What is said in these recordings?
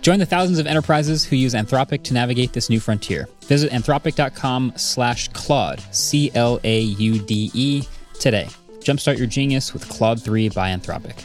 Join the thousands of enterprises who use Anthropic to navigate this new frontier. Visit anthropic.com slash Claude, C L A U D E, today. Jumpstart your genius with Claude 3 by Anthropic.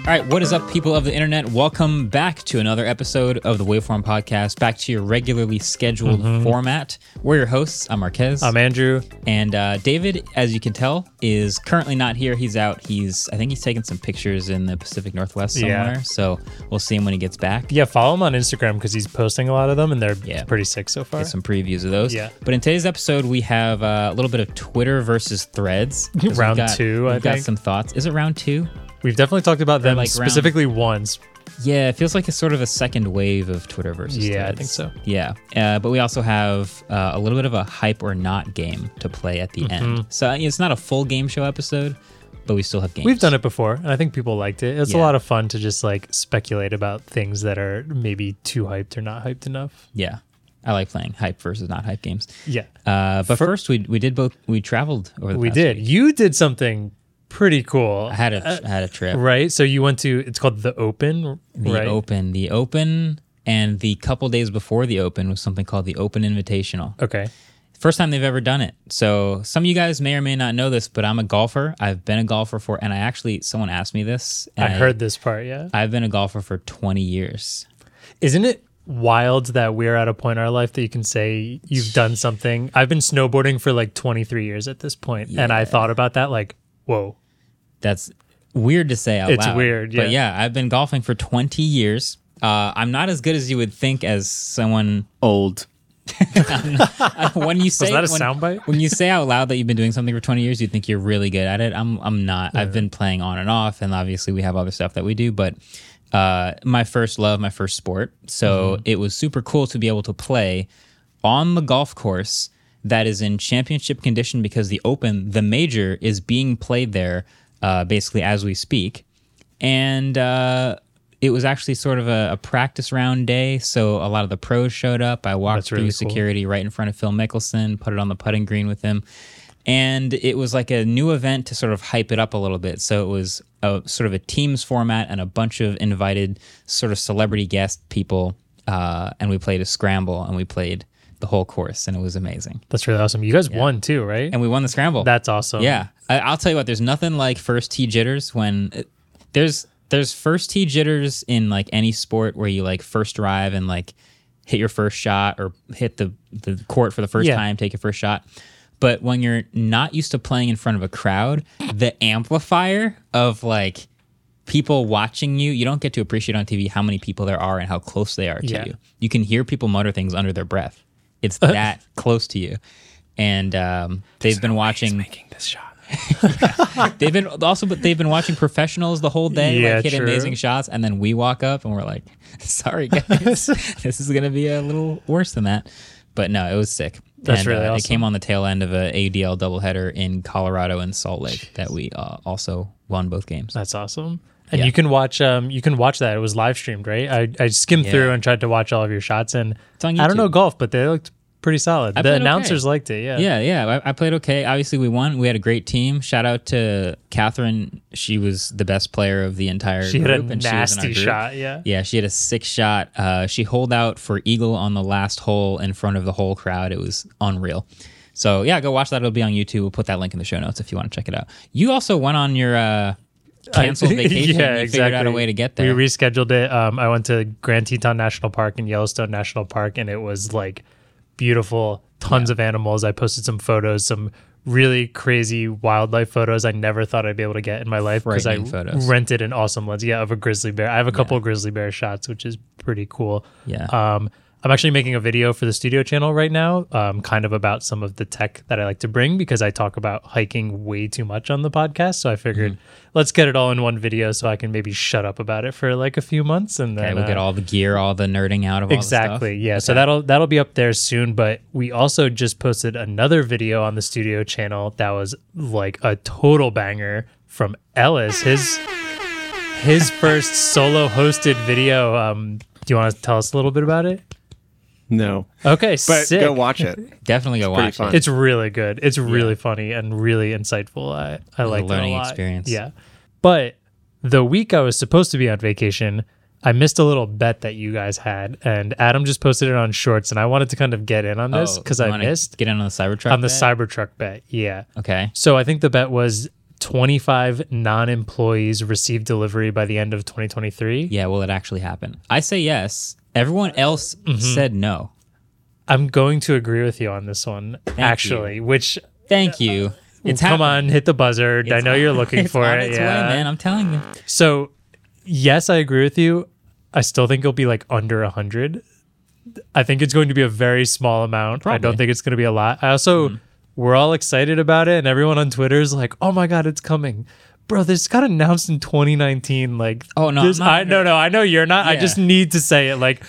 All right, what is up, people of the internet? Welcome back to another episode of the Waveform Podcast, back to your regularly scheduled format. We're your hosts. I'm Marques. I'm Andrew. and uh, David, as you can tell, is currently not here. He's out. He's, I think he's taking some pictures in the Pacific Northwest somewhere. Yeah. So we'll see him when he gets back. Yeah, follow him on Instagram because he's posting a lot of them and they're Yeah. pretty sick so far. Get some previews of those. Yeah. But in today's episode, we have uh, a little bit of Twitter versus threads. Round got- two, I We've got think. some thoughts. Is it round two? We've definitely talked about them like round- specifically once. Yeah, it feels like it's sort of a second wave of Twitter versus Yeah, I think so. Yeah, uh, but we also have uh, a little bit of a hype or not game to play at the Mm-hmm. end. So it's not a full game show episode, but we still have games. We've done it before and I think people liked it. It's Yeah. a lot of fun to just like speculate about things that are maybe too hyped or not hyped enough. Yeah, I like playing hype versus not hype games. Yeah. Uh, but first, we we did both. We traveled over the. we did. week. You did something pretty cool. I had a uh, I had a trip. Right? So you went to it's called the Open, The right? open, the open, and the couple days before the open was something called the Open Invitational. Okay. First time they've ever done it. So some of you guys may or may not know this, but I'm a golfer. I've been a golfer for, and I actually someone asked me this. I heard this part, yeah. I've been a golfer for 20 years. Isn't it wild that we're at a point in our life that you can say you've done something? I've been snowboarding for like 23 years at this point, and I thought about that like, whoa. That's weird to say out It's loud. weird, But yeah. yeah, I've been golfing for 20 years. Uh, I'm not as good as you would think as someone old. when you say that a when, soundbite? when you say out loud that you've been doing something for 20 years, you think you're really good at it. I'm I'm not. I've been playing on and off, and obviously we have other stuff that we do, but uh, my first love, my first sport. So Mm-hmm. it was super cool to be able to play on the golf course that is in championship condition because the Open, the major, is being played there uh, basically as we speak, and. Uh, it was actually sort of a, a practice round day, so a lot of the pros showed up. I walked That's through really cool. security right in front of Phil Mickelson, put it on the putting green with him. And it was like a new event to sort of hype it up a little bit. So it was a sort of a teams format and a bunch of invited sort of celebrity guest people. Uh, and we played a scramble and we played the whole course and it was amazing. That's really awesome. You guys won too, right? And we won the scramble. That's awesome. Yeah, I, I'll tell you what. There's nothing like first tee jitters when it, there's there's first tee jitters in like any sport where you like first drive and like hit your first shot or hit the the court for the first Yeah. time, take your first shot. But when you're not used to playing in front of a crowd, the amplifier of like people watching you, you don't get to appreciate on TV how many people there are and how close they are to Yeah. you. You can hear people mutter things under their breath. It's that close to you. And um, they've been watching making this shot. they've been also but they've been watching professionals the whole day Yeah, like hit true. amazing shots and then we walk up and we're like sorry guys this is gonna be a little worse than that but no it was sick That's and, really uh, it came on the tail end of a ADL doubleheader in Colorado and Salt Lake that we uh, also won both games That's awesome. And Yeah. you can watch um you can watch that. It was live streamed, right? I, I skimmed Yeah. through and tried to watch all of your shots and It's on I don't know golf, but they looked pretty solid. I the played okay. announcers liked it, yeah. Yeah, yeah. I, I played okay. Obviously, we won. We had a great team. Shout out to Catherine. She was the best player of the entire She had a group. and she was in our nasty group. shot, yeah. Yeah, she had a six shot. Uh, she holed out for eagle on the last hole in front of the whole crowd. It was unreal. So yeah, go watch that. It'll be on YouTube. We'll put that link in the show notes if you want to check it out. You also went on your uh, canceled vacation. yeah, you exactly. figured out a way to get there. We rescheduled it. Um, I went to Grand Teton National Park and Yellowstone National Park, and it was like beautiful, tons of animals. I posted some photos, some really crazy wildlife photos I never thought I'd be able to get in my life because I photos. rented an awesome lens. Yeah, of a grizzly bear. I have a couple of grizzly bear shots, which is pretty cool. Yeah. Um, I'm actually making a video for the studio channel right now, um, kind of about some of the tech that I like to bring because I talk about hiking way too much on the podcast. So I figured Mm-hmm. let's get it all in one video so I can maybe shut up about it for like a few months and then okay, we'll get uh, all the gear, all the nerding out of all exactly yeah so that'll that'll be up there soon but we also just posted another video on the studio channel that was like a total banger from ellis his his first solo hosted video um do you want to tell us a little bit about it No, okay but sick. go watch it. Definitely go pretty watch fun. it. it's really good it's really funny and really insightful I I like learning it a lot. experience. yeah but the week i was supposed to be on vacation I missed a little bet that you guys had, and Adam just posted it on Shorts, and I wanted to kind of get in on this Oh, because you I missed Get in on the Cybertruck. on the bet? Cybertruck bet. Yeah. Okay. So I think the bet was 25 non-employees receive delivery by the end of 2023. Yeah. Will it actually happen? I say yes. Everyone else Mm-hmm. said no. I'm going to agree with you on this one, actually. Which Thank you. It's come happening. on, hit the buzzard. I know you're looking for it. its yeah. way, man. I'm telling you. So, yes, I agree with you. I still think it'll be like under 100. I think it's going to be a very small amount. I don't think it's going to be a lot. I also, we're all excited about it, and everyone on Twitter is like, oh my God, it's coming. Bro, this got announced in 2019. Like, Oh, no, this- I'm not I no, no, I know you're not. I just need to say it. Like,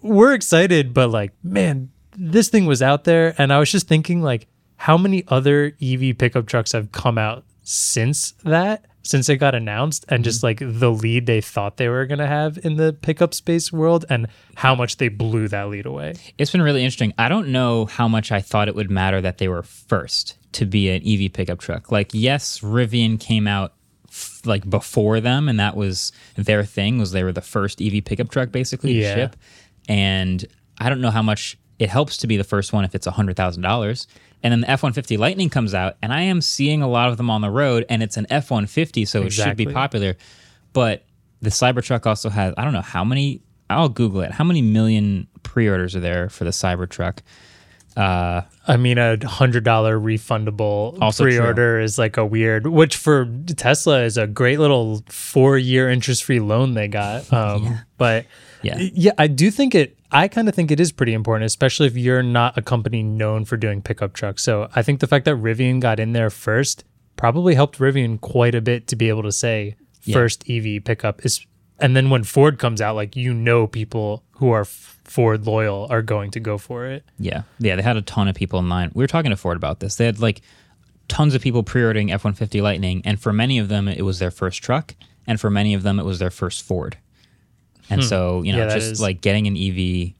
we're excited, but like, man, this thing was out there, and I was just thinking, like, how many other EV pickup trucks have come out since that, since it got announced, and just mm-hmm. like the lead they thought they were gonna have in the pickup space world, and how much they blew that lead away. It's been really interesting. I don't know how much I thought it would matter that they were first to be an EV pickup truck. Like, yes, Rivian came out f- like before them, and that was their thing. Was they were the first EV pickup truck basically to ship, and I don't know how much it helps to be the first one if it's hundred thousand dollars. And then the F one fifty Lightning comes out, and I am seeing a lot of them on the road, and it's an F one fifty, so it should be popular. But the Cybertruck also has I don't know how many. I'll Google it. How many million pre-orders are there for the Cybertruck? I mean, a hundred dollar refundable pre-order is like a weird, which for Tesla is a great little four year interest free loan they got. Um, But Yeah. yeah, I do think it. I kind of think it is pretty important, especially if you're not a company known for doing pickup trucks. So I think the fact that Rivian got in there first probably helped Rivian quite a bit to be able to say first EV pickup is. And then when Ford comes out, like you know, people who are F- Ford loyal are going to go for it. Yeah, yeah. They had a ton of people in line. We were talking to Ford about this. They had like tons of people pre-ordering F one fifty Lightning, and for many of them, it was their first truck, and for many of them, it was their first Ford. And so you know, Hmm. Yeah, just like getting an EV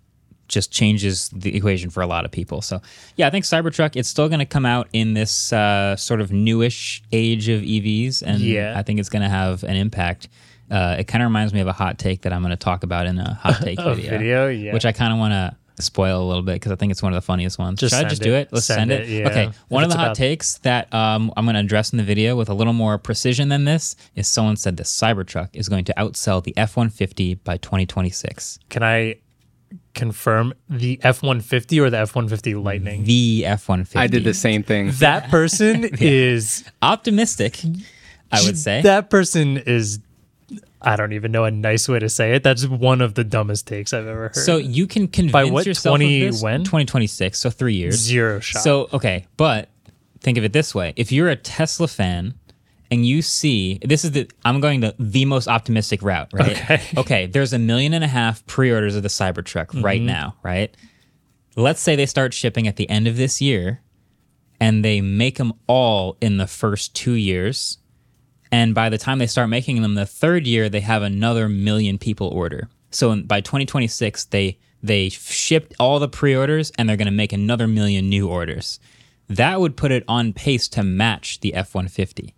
just changes the equation for a lot of people. So yeah, I think Cybertruck it's still going to come out in this uh, sort of newish age of EVs, and Yeah. I think it's going to have an impact. Uh, it kind of reminds me of a hot take that I'm going to talk about in a hot take A video, video? Yeah. which I kind of want to spoil a little bit because I think it's one of the funniest ones. Just Should I send just do it. it? Let's Send send, it, it. yeah. Okay. If One of the hot about- takes that um, I'm going to address in the video with a little more precision than this is someone said the Cybertruck is going to outsell the F-150 by 2026. Can I confirm the F one fifty or the F one fifty Lightning? The F-150. I did the same thing. That person is Optimistic, I would say. that person is. I don't even know a nice way to say it. That's one of the dumbest takes I've ever heard. So you can convince what, yourself 20 of this. when? 2026, so three years. Zero shot. So okay, but think of it this way: if you're a Tesla fan and you see this is the I'm going the the most optimistic route, right? Okay. okay, there's a million and a half pre-orders of the Cybertruck right Mm-hmm. now, right? Let's say they start shipping at the end of this year, and they make them all in the first two years. And by the time they start making them the third year, they have another million people order. So in, by 2026, they they shipped all the pre-orders and they're going to make another million new orders. That would put it on pace to match the F-150.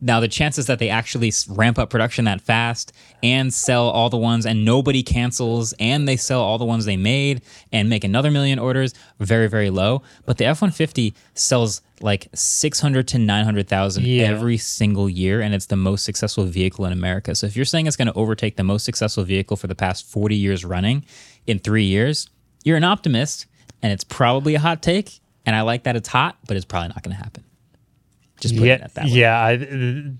Now, the chances that they actually ramp up production that fast and sell all the ones and nobody cancels and they sell all the ones they made and make another million orders, very, very low. But the F 150 sells like 600 to 900,000 Yeah. every single year and it's the most successful vehicle in America. So if you're saying it's going to overtake the most successful vehicle for the past 40 years running in three years, you're an optimist and it's probably a hot take. And I like that it's hot, but it's probably not going to happen. Just putting yeah, it that way. yeah. I,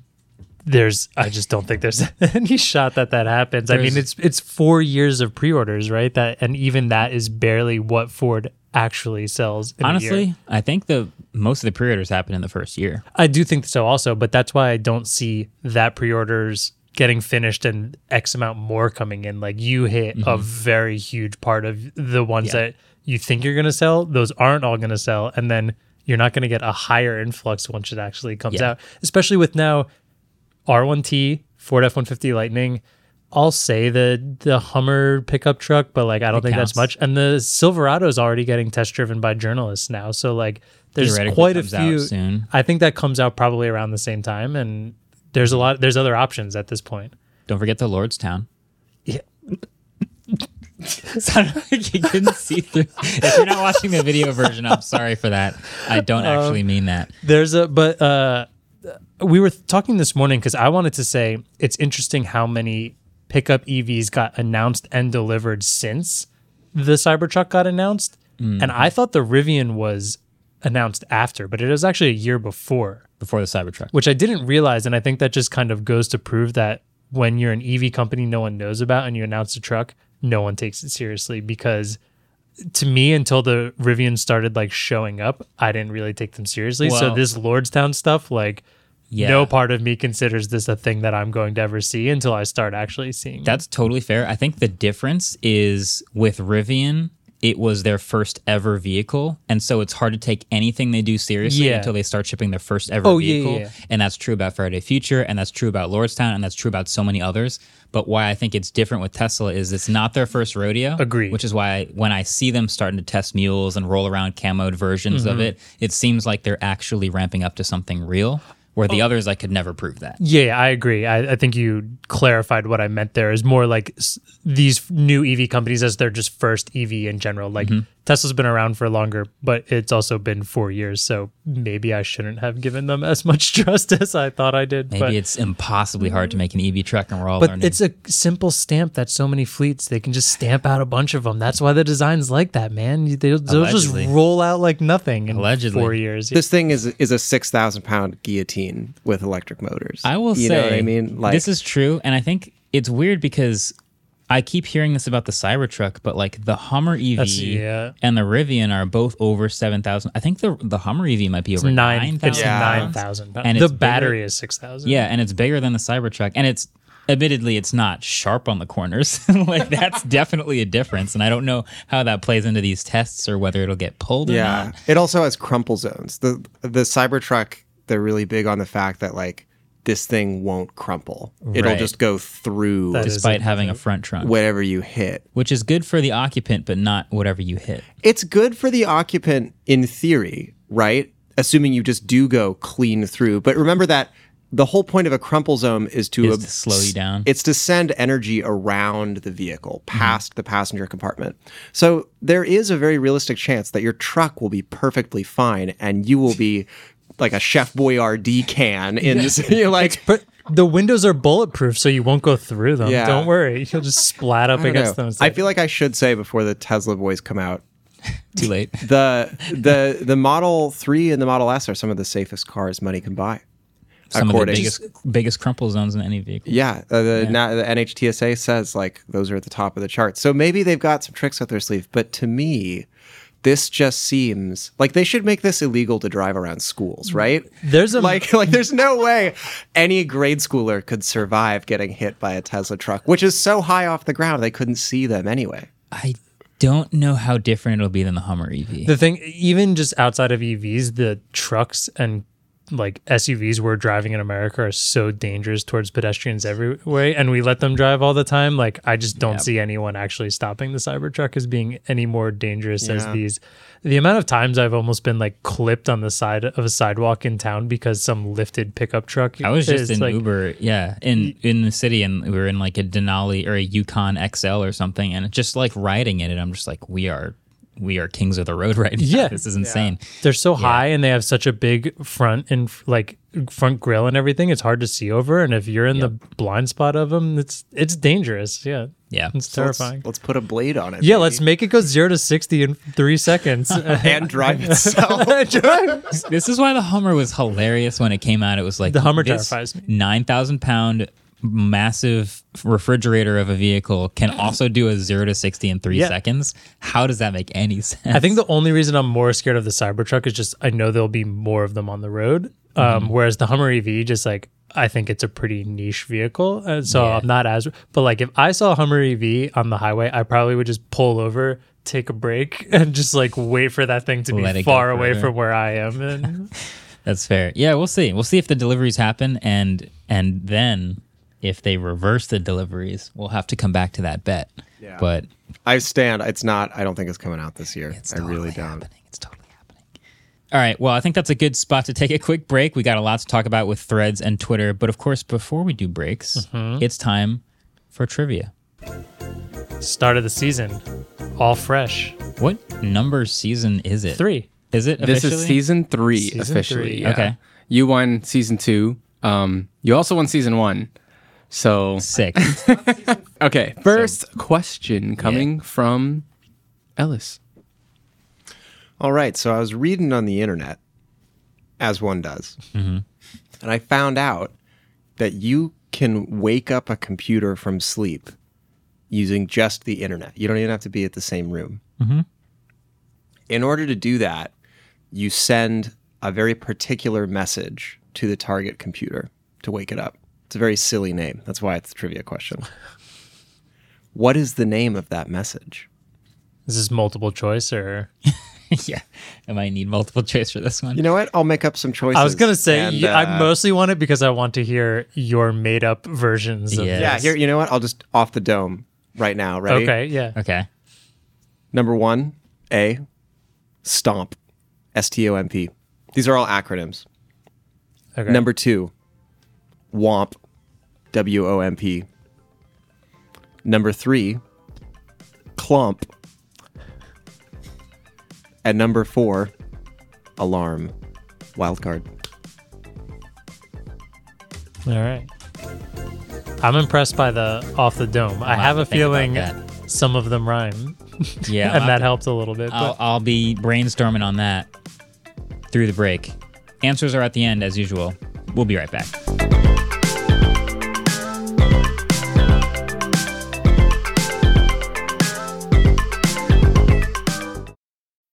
there's, I just don't think there's any shot that that happens. I mean, it's it's four years of pre-orders, right? That and even that is barely what Ford actually sells. in a year. Honestly, I think the most of the pre-orders happen in the first year. I do think so also, but that's why I don't see that pre-orders getting finished and X amount more coming in. Like you hit a very huge part of the ones Mm-hmm. Yeah. that you think you're going to sell. Those aren't all going to sell, and then you're not going to get a higher influx once it actually comes Yeah. out. Especially with now R1T, Ford F150 Lightning. I'll say the the Hummer pickup truck, but like I don't It think that's much. And the Silverado is already getting test driven by journalists now, so like there's quite a few. soon. I think that comes out probably around the same time, and there's a lot. There's other options at this point. Don't forget the Lordstown. Yeah. Sounded like you couldn't see through. If you're not watching the video version, I'm sorry for that. I don't Um, actually mean that. There's a but uh, we were talking this morning because I wanted to say it's interesting how many pickup EVs got announced and delivered since the Cybertruck got announced, and I thought the Rivian was announced after, but it was actually a year before. Before the Cybertruck. which I didn't realize. And I think that just kind of goes to prove that when you're an EV company no one knows about and you announce a truck, no one takes it seriously because to me, until the Rivian started like showing up, I didn't really take them seriously. so this Lordstown stuff, like Yeah. no part of me considers this a thing that I'm going to ever see until I start actually seeing it. That's totally fair. I think the difference is with Rivian, it was their first ever vehicle. And so it's hard to take anything they do seriously Yeah. until they start shipping their first ever Oh, vehicle. yeah, yeah. And that's true about Faraday Future, and that's true about Lordstown, and that's true about so many others. But why I think it's different with Tesla is it's not their first rodeo. Agreed. Which is why when I see them starting to test mules and roll around camoed versions Mm-hmm. of it, it seems like they're actually ramping up to something real. Where Oh. the others, I could never prove that. Yeah, I agree. I, I think you clarified what I meant there is more like s- these new EV companies as their just first EV in general. Like Mm-hmm. Tesla's been around for longer, but it's also been four years. So maybe I shouldn't have given them as much trust as I thought I did. Maybe but, it's impossibly hard to make an EV truck, and we're all but learning. it's a simple stamp that so many fleets they can just stamp out a bunch of them. That's why the design's like that, man. They'll, they'll just roll out like nothing in Allegedly. four years. This thing is is a six thousand pound guillotine with electric motors. I will you say, know what I mean? Like this is true, and I think it's weird because I keep hearing this about the Cybertruck, but like the Hummer EV That's- yeah. and the Rivian are both over seven thousand. I think the the Hummer EV might be over nine, nine it's thousand. Yeah. nine thousand. And the it's battery bigger- is six thousand. Yeah, and it's bigger than the Cybertruck, and it's admittedly it's not sharp on the corners. like that's definitely a difference, and I don't know how that plays into these tests or whether it'll get pulled. Or yeah. not. It also has crumple zones. The the Cybertruck, they're really big on the fact that like this thing won't crumple. It'll Right. just go through That is despite having a front trunk, whatever you hit. which is good for the occupant, but not whatever you hit. It's good for the occupant in theory, right? Assuming you just do go clean through. But remember that the whole point of a crumple zone is to, Is ab- to slow you down. It's to send energy around the vehicle, mm-hmm. past the passenger compartment. So there is a very realistic chance that your truck will be perfectly fine and you will be like a Chef Boyardee can in this. You're like, But the windows are bulletproof, so you won't go through them. Yeah. Don't worry. You'll just splat up against know. them. It's I feel like I should say before the Tesla boys come out, Too late. the the the Model Three and the Model S are some of the safest cars money can buy. Some of the biggest biggest crumple zones in any vehicle. Yeah, uh, the na- the NHTSA says like those are at the top of the chart. So maybe they've got some tricks up their sleeve. But to me, this just seems like they should make this illegal to drive around schools, right? There's a- like like there's no way any grade schooler could survive getting hit by a Tesla truck, which is so high off the ground they couldn't see them anyway. I don't know how different it'll be than the Hummer EV. the thing, even just outside of EVs, the trucks and like SUVs we're driving in America are so dangerous towards pedestrians every way, and we let them drive all the time. Like I just don't Yeah. see anyone actually stopping the Cybertruck as being any more dangerous as these. The amount of times I've almost been like clipped on the side of a sidewalk in town because some lifted pickup truck. I was just in like, Uber, yeah, in in the city, and we were in like a Denali or a Yukon XL or something, and just like riding in it, I'm just like, we are we are kings of the road right now. Yeah. this is insane. They're so high and they have such a big front and like front grill and everything. It's hard to see over, and if you're in the blind spot of them, it's it's dangerous. Yeah, Yeah. it's So let's- terrifying. Let's, put a blade on it. yeah, baby. let's make it go zero to sixty in three seconds. and drive itself. This is why the Hummer was hilarious when it came out. It was like The Hummer terrifies me. Nine thousand pound massive refrigerator of a vehicle can also do a zero to sixty in three Yeah. seconds. How does that make any sense? I think the only reason I'm more scared of the Cybertruck is just I know there'll be more of them on the road. Um, Whereas the Hummer EV, just like I think it's a pretty niche vehicle, and so Yeah. I'm not as. But like if I saw a Hummer EV on the highway, I probably would just pull over, take a break, and just like wait for that thing to Let be far away from where I am. And That's fair. Yeah, we'll see. We'll see if the deliveries happen, and and then if they reverse the deliveries, we'll have to come back to that bet. Yeah. But I stand. It's not. I don't think it's coming out this year. it's I totally really don't. happening. It's totally happening. All right. Well, I think that's a good spot to take a quick break. We got a lot to talk about with Threads and Twitter, but of course, before we do breaks, Mm-hmm. it's time for trivia. start of the season, all fresh. What number season is it? Three. Is it This is season three Season officially. three. yeah. Okay. You won season two. Um, you also won season one. So Sick. okay, first question coming from Ellis. All right. So I was reading on the internet, as one does, mm-hmm. and I found out that you can wake up a computer from sleep using just the internet. You don't even have to be at the same room. Mm-hmm. In order to do that, you send a very particular message to the target computer to wake it up. It's a very silly name. That's why it's a trivia question. what is the name of that message? Is this multiple choice or? yeah. I might need multiple choice for this one. You know what? I'll make up some choices. I was gonna say and, y- I uh, mostly want it because I want to hear your made up versions. Of Yeah. Yeah, here. You know what? I'll just off the dome right now. Ready? Okay. Yeah. okay. Number one, A, stomp, S T O M P. These are all acronyms. Okay. Number two, WOMP, W O M P. Number three, clump. And number four, alarm, wild card. All right. I'm impressed by the off the dome. I I'll have a feeling some of them rhyme, Yeah. and I'll that have helped a little bit. I'll, But I'll be brainstorming on that through the break. Answers are at the end, as usual. We'll be right back.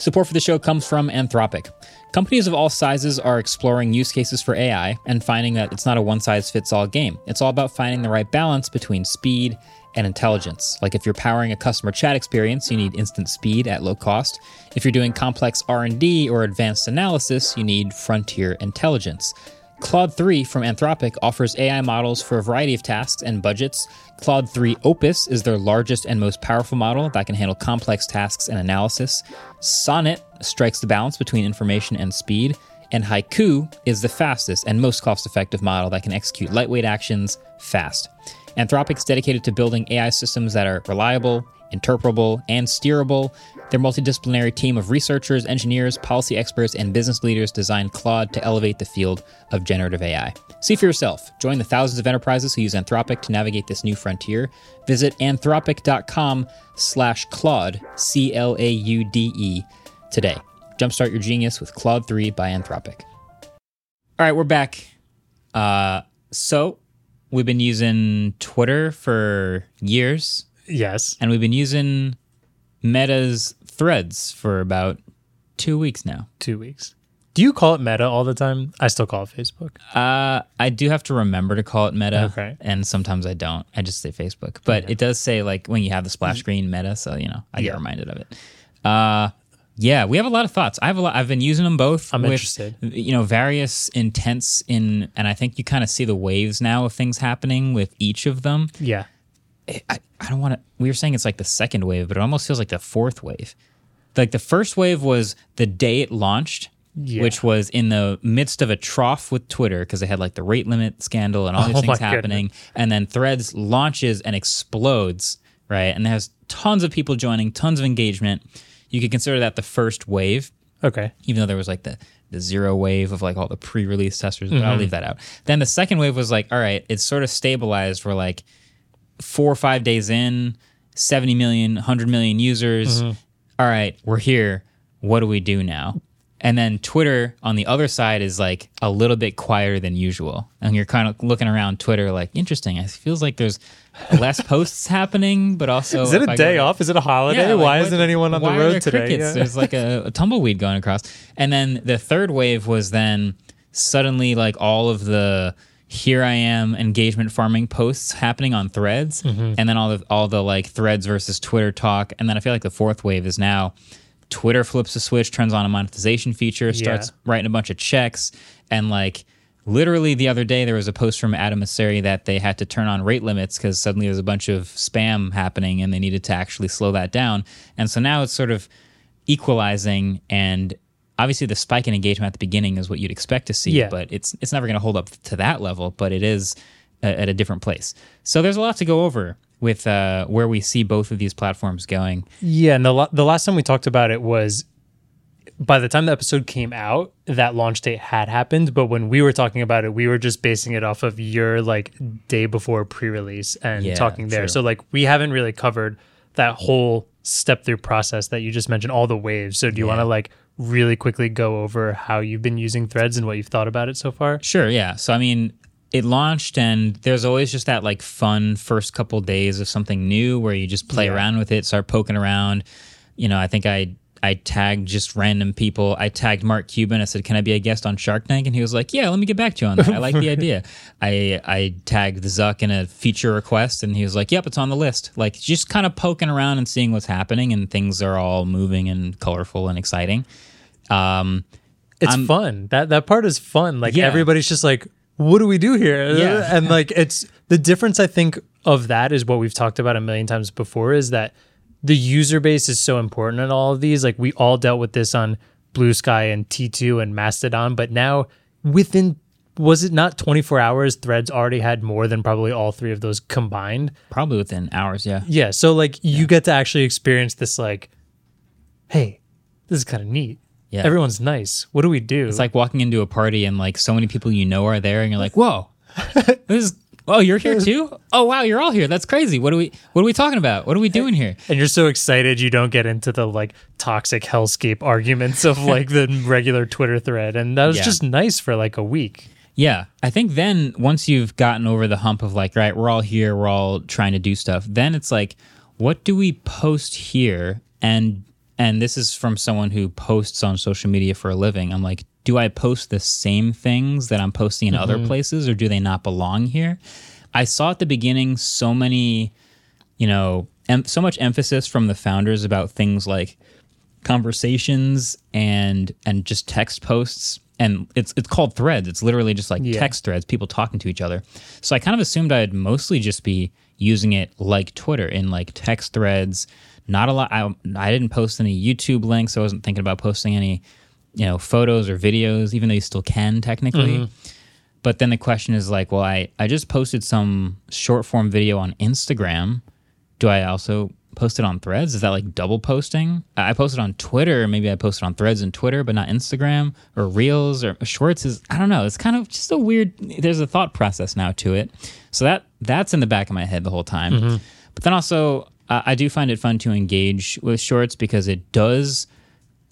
Support for the show comes from Anthropic. Companies of all sizes are exploring use cases for AI and finding that it's not a one size fits all game. It's all about finding the right balance between speed and intelligence. Like if you're powering a customer chat experience, you need instant speed at low cost. If you're doing complex R&D or advanced analysis, you need frontier intelligence. Claude 3 from Anthropic offers AI models for a variety of tasks and budgets. Claude 3 Opus is their largest and most powerful model that can handle complex tasks and analysis. Sonnet strikes the balance between information and speed. And Haiku is the fastest and most cost effective model that can execute lightweight actions fast. Anthropic's dedicated to building AI systems that are reliable, interpretable, and steerable. Their multidisciplinary team of researchers, engineers, policy experts, and business leaders designed Claude to elevate the field of generative AI. See for yourself. Join the thousands of enterprises who use Anthropic to navigate this new frontier. Visit anthropic.com slash Claude, C L A U D E, today. Jumpstart your genius with Claude 3 by Anthropic. All right, we're back. Uh, so we've been using Twitter for years, Yes. and we've been using Meta's Threads for about two weeks now. Two weeks. Do you call it Meta all the time? I still call it Facebook. Uh, I do have to remember to call it Meta, Okay. and sometimes I don't. I just say Facebook, but it does say like when you have the splash screen Meta, so you know I Yeah. get reminded of it. Uh, yeah, we have a lot of thoughts. I have a lot. I've been using them both. I'm with, interested. You know, various intents in, and I think you kind of see the waves now of things happening with each of them. Yeah. I, I don't want to. We were saying it's like the second wave, but it almost feels like the fourth wave. Like the first wave was the day it launched, Yeah. which was in the midst of a trough with Twitter because they had like the rate limit scandal and all these Oh things happening. And then Threads launches and explodes, right? And there's tons of people joining, tons of engagement. You could consider that the first wave Okay. even though there was like the the zero wave of like all the pre-release testers, but Mm-hmm. I'll leave that out. Then the second wave was like, all right, it's sort of stabilized. We're like four or five days in, 70 million, 100 million users. Mm-hmm. All right, we're here. What do we do now? And then Twitter on the other side is like a little bit quieter than usual. And you're kind of looking around Twitter like, interesting. It feels like there's less posts happening, but also. Is it a I day off? Is it a holiday? yeah, like, Why what- isn't anyone on the road today? Yeah. There's like a, a tumbleweed going across. And then the third wave was then suddenly like all of the here I am engagement farming posts happening on threads Mm-hmm. and then all the all the like threads versus Twitter talk. And then I feel like the fourth wave is now Twitter flips a switch, turns on a monetization feature, starts writing a bunch of checks, and like literally the other day there was a post from Adam Mosseri that they had to turn on rate limits because suddenly there's a bunch of spam happening and they needed to actually slow that down. And so now it's sort of equalizing and obviously the spike in engagement at the beginning is what you'd expect to see, Yeah. but it's it's never going to hold up to that level, but it is a, at a different place. So there's a lot to go over with uh, where we see both of these platforms going. Yeah, and the the last time we talked about it was by the time the episode came out, that launch date had happened. But when we were talking about it, we were just basing it off of your like day before pre-release and Yeah, talking there. true. So like we haven't really covered that whole step through process that you just mentioned, all the waves. So do you want to like really quickly go over how you've been using Threads and what you've thought about it so far? Sure, yeah. So I mean, it launched and there's always just that like fun first couple days of something new where you just play Yeah. around with it, start poking around. You know, I think I I tagged just random people. I tagged Mark Cuban. I said, "Can I be a guest on Shark Tank?" And he was like, "Yeah, let me get back to you on that. I like the idea." I I tagged Zuck in a feature request, and he was like, "Yep, it's on the list." Like just kind of poking around and seeing what's happening, and things are all moving and colorful and exciting. Um, It's I'm- fun. That that part is fun. Like Yeah. everybody's just like, what do we do here? Yeah. And like it's the difference I think of that is what we've talked about a million times before is that the user base is so important in all of these. Like we all dealt with this on Bluesky and T2 and Mastodon, but now within was it not 24 hours threads already had more than probably all three of those combined? probably within hours, yeah. Yeah, so like you get to actually experience this like hey, this is kind of neat. Yeah. Everyone's nice. What do we do? It's like walking into a party and like so many people you know are there, and you're like, "Whoa, this is oh, you're here too? Oh wow, you're all here. That's crazy. What are we What are we talking about? What are we doing here?" and you're so excited you don't get into the like toxic hellscape arguments of like the regular Twitter thread. And that was Yeah. just nice for like a week. Yeah, I think then once you've gotten over the hump of like, right, we're all here, we're all trying to do stuff. Then it's like, what do we post here? And and this is from someone who posts on social media for a living. I'm like, do I post the same things that I'm posting in other mm-hmm. places, or do they not belong here? I saw at the beginning so many, you know, em- so much emphasis from the founders about things like conversations and and just text posts and it's it's called threads it's literally just like Yeah. text threads people talking to each other so i kind of assumed i'd mostly just be using it like twitter in like text threads not a lot i, I didn't post any youtube links i wasn't thinking about posting any you know photos or videos even though you still can technically mm-hmm. but then the question is like well i i just posted some short form video on instagram do I also post it on threads? Is that like double posting? I posted on Twitter. Maybe I posted on threads and Twitter, but not Instagram or Reels or Shorts. Is I don't know. It's kind of just a weird. There's a thought process now to it. So that that's in the back of my head the whole time. Mm-hmm. But then also, uh, I do find it fun to engage with Shorts because it does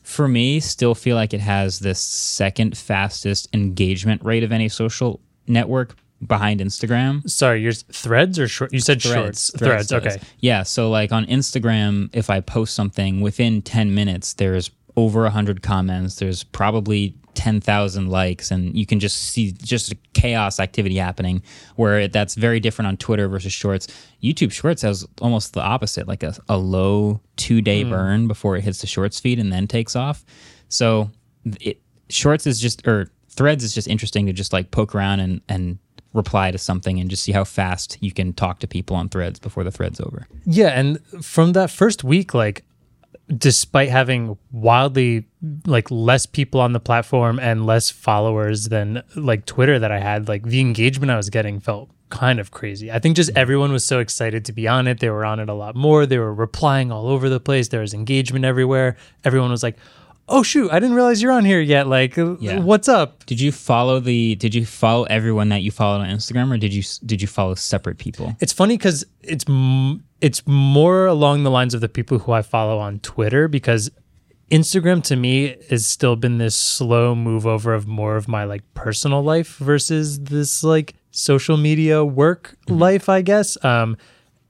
for me, still feel like it has the second fastest engagement rate of any social network behind Instagram. Sorry, your threads or short? You said shorts. Threads. does. okay. Yeah. So like on Instagram, if I post something within 10 minutes, there's over 100 comments. There's probably 10,000 likes, and you can just see just a chaos activity happening where that's very different on Twitter versus Shorts. YouTube Shorts has almost the opposite, like a, a low two day hmm. burn before it hits the Shorts feed and then takes off. So it, Shorts is just, or Threads is just interesting to just like poke around and, and reply to something and just see how fast you can talk to people on Threads before the thread's over. Yeah, and from that first week, like, despite having wildly like less people on the platform and less followers than like Twitter that I had, like the engagement I was getting felt kind of crazy. I think just mm-hmm. everyone was so excited to be on it. They were on it a lot more. They were replying all over the place. There was engagement everywhere. Everyone was like, "Oh shoot, I didn't realize you're on here yet. Like, uh, Yeah. what's up?" Did you follow the? Did you follow everyone that you followed on Instagram, or did you did you follow separate people? It's funny because it's m- it's more along the lines of the people who I follow on Twitter because Instagram to me has still been this slow move over of more of my like personal life versus this like social media work life, I guess. Um,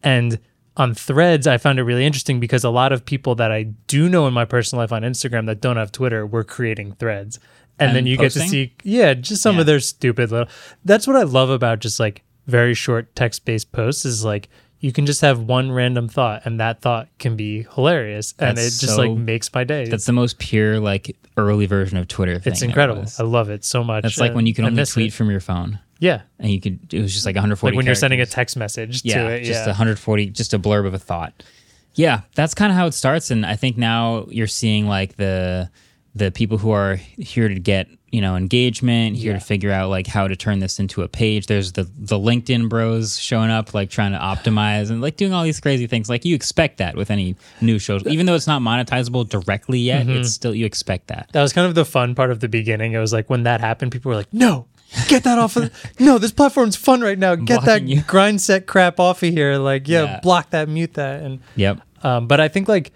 and on threads, I found it really interesting because a lot of people that I do know in my personal life on Instagram that don't have Twitter were creating threads. And, then And you get to see, yeah, just some Yeah. of their stupid little. That's what I love about just like very short text based posts is like you can just have one random thought and that thought can be hilarious and it just so- like makes my day. That's the most pure like early version of Twitter. Thing it's incredible. I love it so much. That's like when you can only tweet it. from your phone, Yeah. and you could. It was just like 140. Like when you're sending a text message yeah, to it. just yeah. 140, just a blurb of a thought. Yeah, that's kind of how it starts, and I think now you're seeing like the the people who are here to get you know engagement, here Yeah. to figure out like how to turn this into a page. There's the the LinkedIn bros showing up, like trying to optimize and like doing all these crazy things. Like you expect that with any new show, even though it's not monetizable directly yet. Mm-hmm. It's still you expect that. That was kind of the fun part of the beginning. It was like when that happened, people were like, "No, get that off of no, this platform's fun right now. Get that you. grind set crap off of here. Like, yeah, Yeah. block that, mute that." And Yep. um, but I think like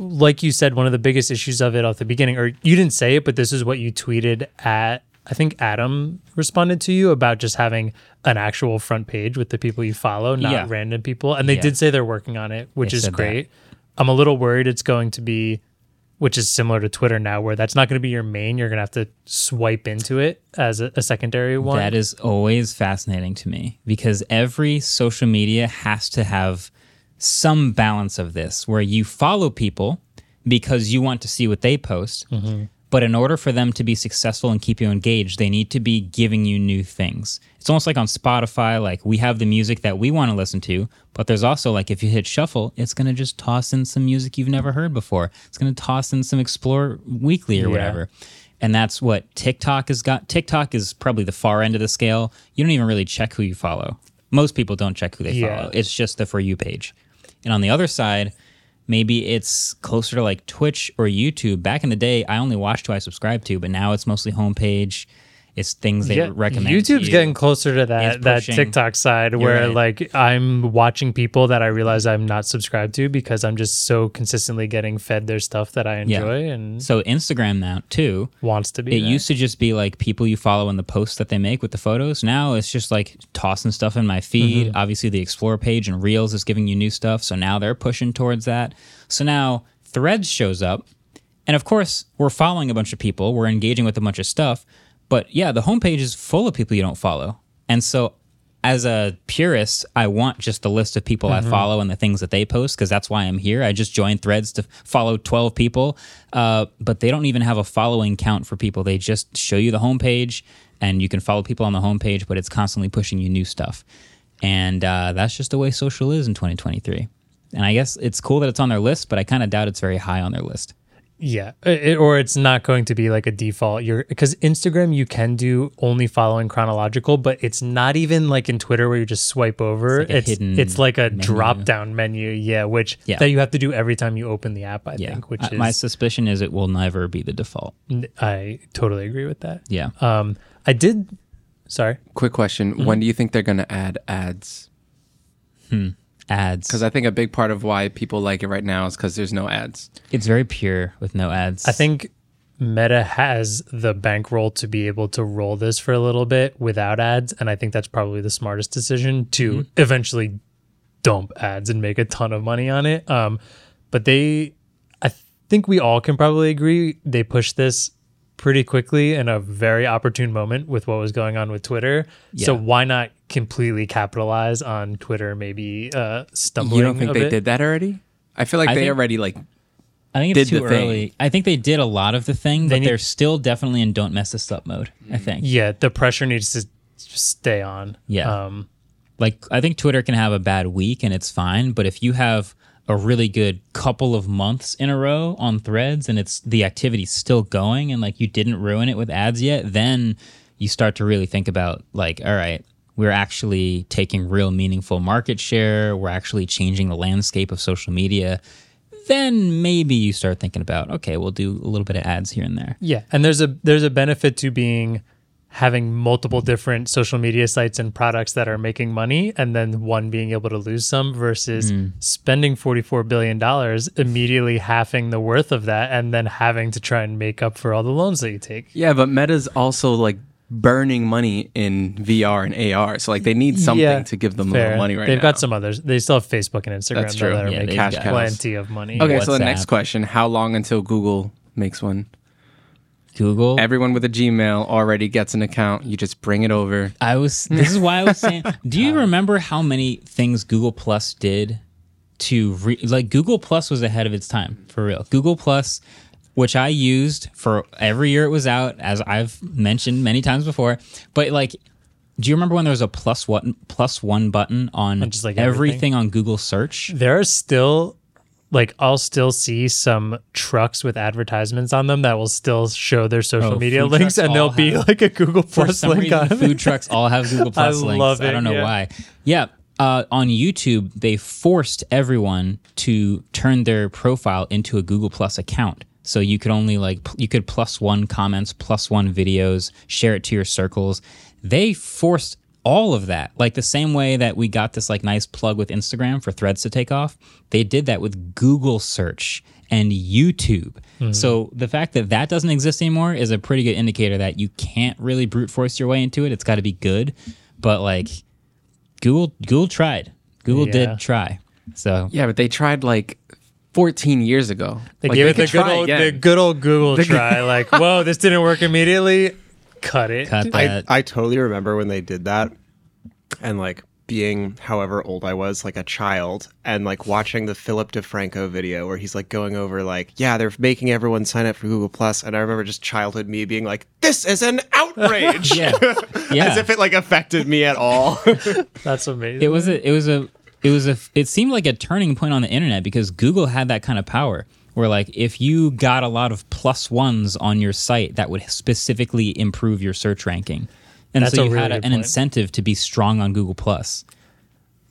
like you said, one of the biggest issues of it at the beginning, or you didn't say it, but this is what you tweeted at. I think Adam responded to you about just having an actual front page with the people you follow, not Yeah. random people. And they Yeah. did say they're working on it, which They is said that. great. I'm a little worried it's going to be, which is similar to Twitter now, where that's not going to be your main. You're going to have to swipe into it as a, a secondary one. That is always fascinating to me because every social media has to have some balance of this where you follow people because you want to see what they post. Mm-hmm. But in order for them to be successful and keep you engaged, they need to be giving you new things. It's almost like on Spotify, like we have the music that we want to listen to, but there's also like if you hit shuffle, it's going to just toss in some music you've never heard before. It's going to toss in some Explore Weekly or Yeah. whatever. And that's what TikTok has got. TikTok is probably the far end of the scale. You don't even really check who you follow. Most people don't check who they Yeah. follow. It's just the For You page. And on the other side, maybe it's closer to like Twitch or YouTube. Back in the day, I only watched who I subscribed to, but now it's mostly homepage. It's things they Yeah, recommend. to YouTube's you. getting closer to that that TikTok side where right. like I'm watching people that I realize I'm not subscribed to because I'm just so consistently getting fed their stuff that I Yeah. enjoy and So Instagram now too. wants to be. It that. used to just be like people you follow and the posts that they make with the photos. Now it's just like tossing stuff in my feed. Mm-hmm. Obviously, the Explore page and Reels is giving you new stuff. So now they're pushing towards that. So now Threads shows up. And of course, we're following a bunch of people, we're engaging with a bunch of stuff. But yeah, the homepage is full of people you don't follow. And so as a purist, I want just the list of people I follow and the things that they post because that's why I'm here. I just joined Threads to follow 12 people, uh, but they don't even have a following count for people. They just show you the homepage and you can follow people on the homepage, but it's constantly pushing you new stuff. And uh, that's just the way social is in 2023. And I guess it's cool that it's on their list, but I kind of doubt it's very high on their list. Yeah, it, or it's not going to be like a default. You're because Instagram you can do only following chronological, but it's not even like in Twitter where you just swipe over. It's like a It's hidden it's like a menu. drop down menu. Yeah, which Yeah. that you have to do every time you open the app. I Yeah. think, which Uh, is my suspicion is it will never be the default. I totally agree with that. Yeah. Um, I did. Sorry. Quick question: Mm-hmm. When do you think they're going to add ads? Ads. Because I think a big part of why people like it right now is because there's no ads. it's very pure with no ads. I think Meta has the bankroll to be able to roll this for a little bit without ads, and I think that's probably the smartest decision to Mm-hmm. eventually dump ads and make a ton of money on it. Um, but they, I think we all can probably agree they pushed this pretty quickly in a very opportune moment with what was going on with Twitter. So why not completely capitalize on Twitter maybe uh, stumbling? You don't think a they bit? did that already? I feel like I they think- already like I think it's too the thing. early. I think they did a lot of the thing, but need- they're still definitely in don't mess this up mode. I think. Yeah, the pressure needs to stay on. Yeah. Um, like I think Twitter can have a bad week and it's fine, but if you have a really good couple of months in a row on threads and it's the activity's still going and like you didn't ruin it with ads yet, then you start to really think about like, all right, we're actually taking real meaningful market share, we're actually changing the landscape of social media. Then maybe you start thinking about, okay, we'll do a little bit of ads here and there. Yeah, and there's a there's a benefit to being having multiple different social media sites and products that are making money and then one being able to lose some versus mm. spending 44 billion dollars immediately halving the worth of that and then having to try and make up for all the loans that you take. yeah, but Meta's also like burning money in VR and AR, so like they need something Yeah, to give them a Fair. little money right They've now. got some others. They still have Facebook and Instagram That's though, true. that are Yeah, making they've Cash plenty of money. Okay, so the next question: How long until Google makes one? Google. Everyone with a Gmail already gets an account. You just bring it over. I was. This is why I was saying. Do you remember how many things Google Plus did to re, like Google Plus was ahead of its time for real. Google Plus, which I used for every year it was out, as I've mentioned many times before. But like, do you remember when there was a plus one plus one button on just, like, everything? everything? on Google search? there are still like I'll still see some trucks with advertisements on them that will still show their social Oh, media links and there'll be have- like a Google Plus link reason, on food trucks all have Google Plus links. love I it, don't know yeah. why. Yeah. Uh, on YouTube, they forced everyone to turn their profile into a Google Plus account. So you could only like you could plus one comments, plus one videos, share it to your circles. They forced all of that, like the same way that we got this like nice plug with Instagram for Threads to take off. They did that with Google search and YouTube. Hmm. So the fact that that doesn't exist anymore is a pretty good indicator that you can't really brute force your way into it. It's got to be good, but like Google Google tried. Google Yeah. did try. So Yeah, but they tried like 14 years ago. They Like, gave it the good old the good old Google try. Like, whoa, this didn't work immediately. Cut it. cut I, that. I totally remember when they did that and like being however old I was, like a child, and like watching the Philip DeFranco video where he's like going over like, yeah, they're making everyone sign up for Google Plus, and I remember just childhood me being like, this is an outrage. yeah, yeah. As if it like affected me at all. That's amazing. it was a it was a it was a it seemed like a turning point on the internet because Google had that kind of power where like if you got a lot of plus ones on your site that would specifically improve your search ranking and That's so a you really had a, an point. incentive to be strong on Google Plus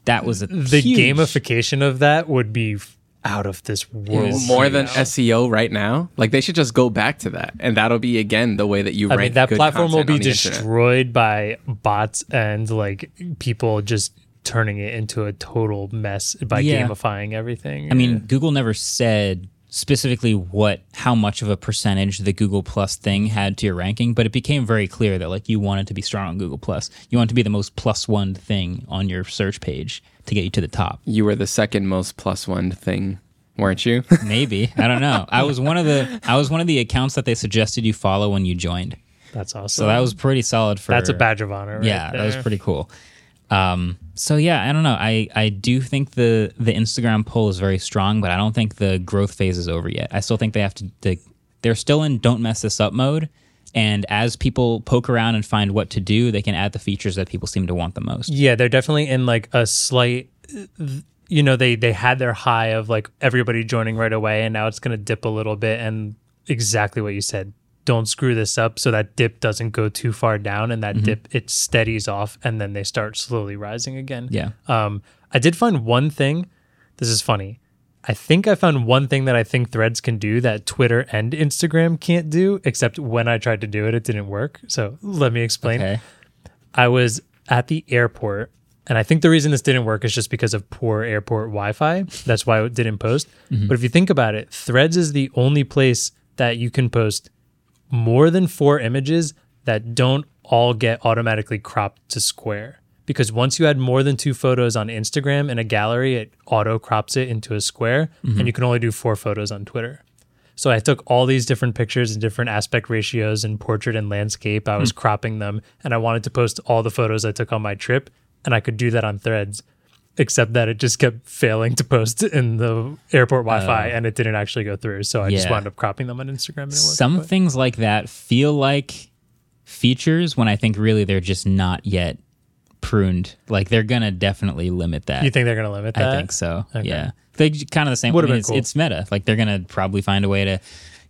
that was a the huge, gamification of that would be out of this world. was more than SEO right now. Like they should just go back to that, and that'll be again the way that you I rank. mean, that good platform will be on internet. destroyed by bots and like people just turning it into a total mess by Yeah. gamifying everything. I mean, Google never said specifically what how much of a percentage the Google Plus thing had to your ranking, but it became very clear that like you wanted to be strong on Google Plus. You wanted to be the most plus one thing on your search page to get you to the top. You were the second most plus one thing, weren't you? Maybe. I don't know. I was one of the I was one of the accounts that they suggested you follow when you joined. that's awesome. So that was pretty solid for that's a badge of honor. Right yeah, that was pretty cool. Um, so yeah, I don't know. I, I do think the the Instagram poll is very strong, but I don't think the growth phase is over yet. I still think they have to. They, they're still in don't mess this up mode, and as people poke around and find what to do, they can add the features that people seem to want the most. Yeah, they're definitely in like a slight. You know, they they had their high of like everybody joining right away, and now it's going to dip a little bit. And exactly what you said. Don't screw this up so that dip doesn't go too far down, and that Mm-hmm. dip it steadies off, and then they start slowly rising again. Yeah. Um, I did find one thing. This is funny. I think I found one thing that I think Threads can do that Twitter and Instagram can't do, except when I tried to do it, it didn't work. So let me explain. Okay. I was at the airport And I think the reason this didn't work is just because of poor airport Wi Fi. That's why it didn't post. But if you think about it, Threads is the only place that you can post more than four images that don't all get automatically cropped to square. Because once you add more than two photos on Instagram in a gallery, it auto crops it into a square, and you can only do four photos on Twitter. So I took all these different pictures and different aspect ratios and portrait and landscape. I was hmm. cropping them and I wanted to post all the photos I took on my trip and I could do that on threads. Except that it just kept failing to post in the airport Wi-Fi oh. and it didn't actually go through. So I just wound up cropping them on Instagram. And it worked. Some things like that feel like features when I think really they're just not yet pruned. Like they're gonna definitely limit that. you think they're gonna limit that? I think so. Okay. Yeah, they kind of the same. I Would've mean, it's, cool. it's meta. Like they're gonna probably find a way to,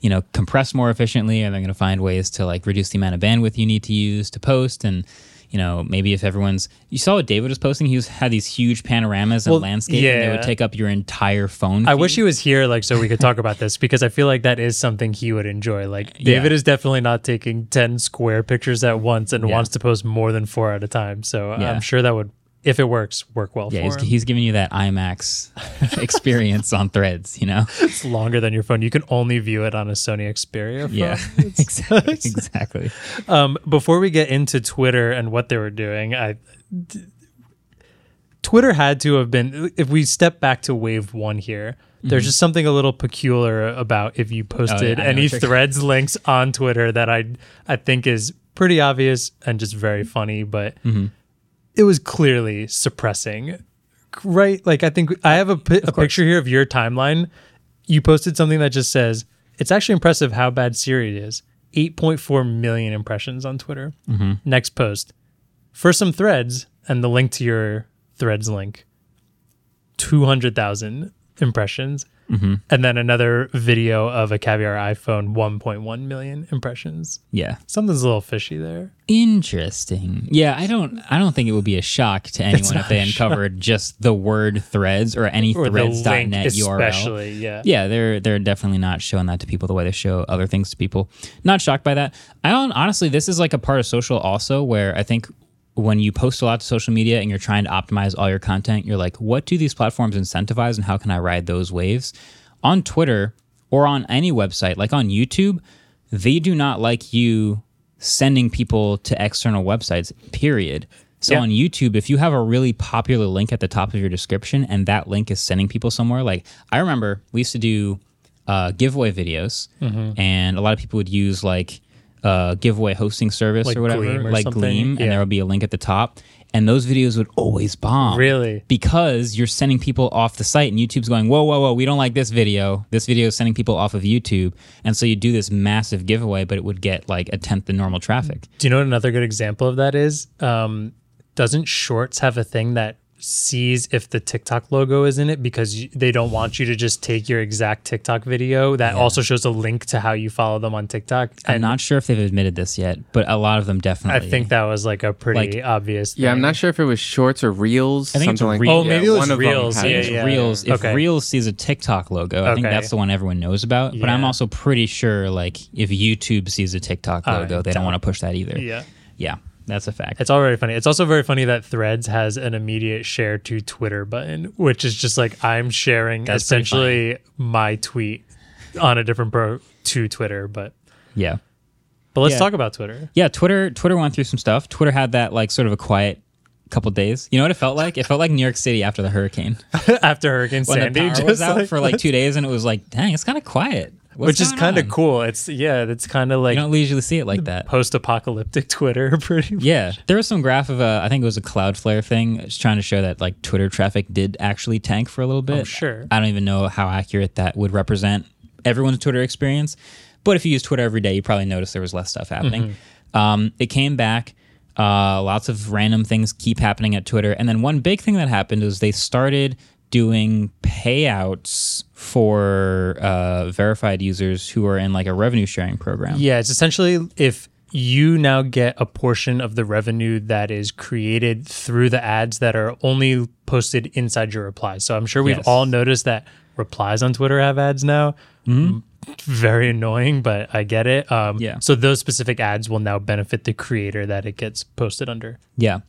you know, compress more efficiently, and they're gonna find ways to like reduce the amount of bandwidth you need to use to post, and you know, maybe if everyone's you saw what David was posting, he was had these huge panoramas and Well, landscape, and they would take up your entire phone. I wish he was here, like, so we could talk about this because I feel like that is something he would enjoy. Like, David Yeah. is definitely not taking ten square pictures at once and Yeah. wants to post more than four at a time. So Yeah. I'm sure that would, if it works, work well Yeah, for he's, he's giving you that IMAX experience on Threads. You know. it's longer than your phone. You can only view it on a Sony Xperia. Phone. Yeah, exactly. exactly. Um, before we get into Twitter and what they were doing, I d- Twitter had to have been. If we step back to Wave One here, there's just something a little peculiar about if you posted Mm-hmm. Oh, know any Threads links on Twitter that I I think is pretty obvious and just very funny, but Mm-hmm. It was clearly suppressing. Right? Like I think I have a, pi- a picture here of your timeline. You posted something that just says it's actually impressive how bad Siri is. 8.4 million impressions on Twitter. Mm-hmm. Next post. For some threads and the link to your threads link, 200,000 impressions. Mm-hmm. And then another video of a caviar iPhone, 1.1 million impressions. Yeah. Something's a little fishy there. Interesting. Yeah, I don't I don't think it would be a shock to anyone if they a shock. uncovered just the word threads or any Or threads.net URL. especially. Yeah. Yeah, they're they're definitely not showing that to people the way they show other things to people. Not shocked by that. I don't honestly this is like a part of social also where I think when you post a lot to social media and you're trying to optimize all your content, you're like, what do these platforms incentivize and how can I ride those waves? On Twitter or on any website, like on YouTube, they do not like you sending people to external websites, period. So Yeah. on YouTube, if you have a really popular link at the top of your description and that link is sending people somewhere, like I remember we used to do uh, giveaway videos, Mm-hmm. and a lot of people would use like a giveaway hosting service Like or whatever, Gleam or like something? Gleam, and there would be a link at the top. And those videos would always bomb. Really? Because you're sending people off the site, and YouTube's going, whoa, whoa, whoa, we don't like this video. This video is sending people off of YouTube. And so you do this massive giveaway, but it would get like a tenth the normal traffic. Do you know what another good example of that is? Um, doesn't Shorts have a thing that sees if the TikTok logo is in it because they don't want you to just take your exact TikTok video that also shows a link to how you follow them on TikTok? I'm And not sure if they've admitted this yet, but a lot of them definitely. I think that was like a pretty Like- obvious. Yeah, I'm not sure if it was shorts or reels. I think it's something like Reels. Oh, maybe it was one of them Reels, yeah, yeah. Reels. If Okay. Reels sees a TikTok logo, I think that's the one everyone knows about. But I'm also pretty sure, like, if YouTube sees a TikTok Uh, logo, they don't want to push that either. Yeah. Yeah, that's a fact. It's all very funny. It's also very funny that Threads has an immediate share to Twitter button, which is just like I'm sharing That's essentially my tweet on a different pro to Twitter. But yeah. but let's Yeah. talk about Twitter. Yeah, Twitter Twitter went through some stuff. Twitter had that like sort of a quiet couple days. You know what it felt like? It felt like New York City after the hurricane. After Hurricane When Sandy, the power just was out like- for like 2 days and it was like, "Dang, it's kind of quiet." What's which is kind of cool. It's yeah, it's kind of like You don't usually see it like that. post-apocalyptic Twitter. Pretty much. Yeah, there was some graph of a, I think it was a Cloudflare thing, it's trying to show that like Twitter traffic did actually tank for a little bit. Oh, sure. I don't even know how accurate that would represent everyone's Twitter experience, but if you use Twitter every day, you probably notice there was less stuff happening. Mm-hmm. Um, it came back. Uh, lots of random things keep happening at Twitter, and then one big thing that happened is they started doing payouts for uh, verified users who are in like a revenue sharing program. Yeah, it's essentially if you now get a portion of the revenue that is created through the ads that are only posted inside your replies. So I'm sure we've Yes. all noticed that replies on Twitter have ads now. Mm-hmm. Very annoying, but I get it. Um, Yeah. So those specific ads will now benefit the creator that it gets posted under. Yeah.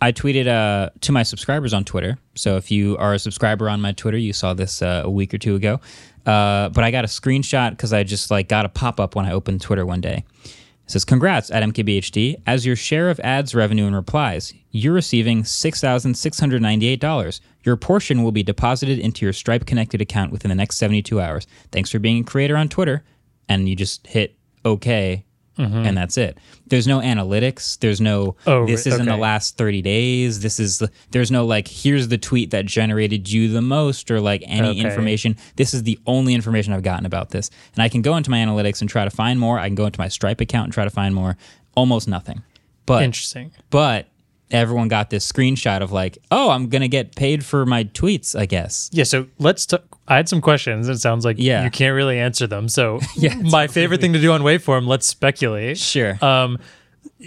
I tweeted uh, to my subscribers on Twitter. So if you are a subscriber on my Twitter, you saw this uh, a week or two ago. Uh, but I got a screenshot because I just like got a pop up when I opened Twitter one day. It says, "Congrats at MKBHD. As your share of ads revenue and replies, you're receiving six thousand six hundred ninety-eight dollars. Your portion will be deposited into your Stripe connected account within the next seventy-two hours. Thanks for being a creator on Twitter." And you just hit OK and that's it. There's no analytics. There's no Mm-hmm. Oh, this right, is in the last 30 days. This is there's no like here's the tweet that generated you the most or like any Okay. information. This is the only information I've gotten about this. And I can go into my analytics and try to find more. I can go into my Stripe account and try to find more. Almost nothing. But Interesting. but everyone got this screenshot of like, "Oh, I'm going to get paid for my tweets, I guess." Yeah, so let's talk. I had some questions. It sounds like Yeah. you can't really answer them. So, Yeah, my favorite thing to do on Waveform, let's speculate. Sure. Um,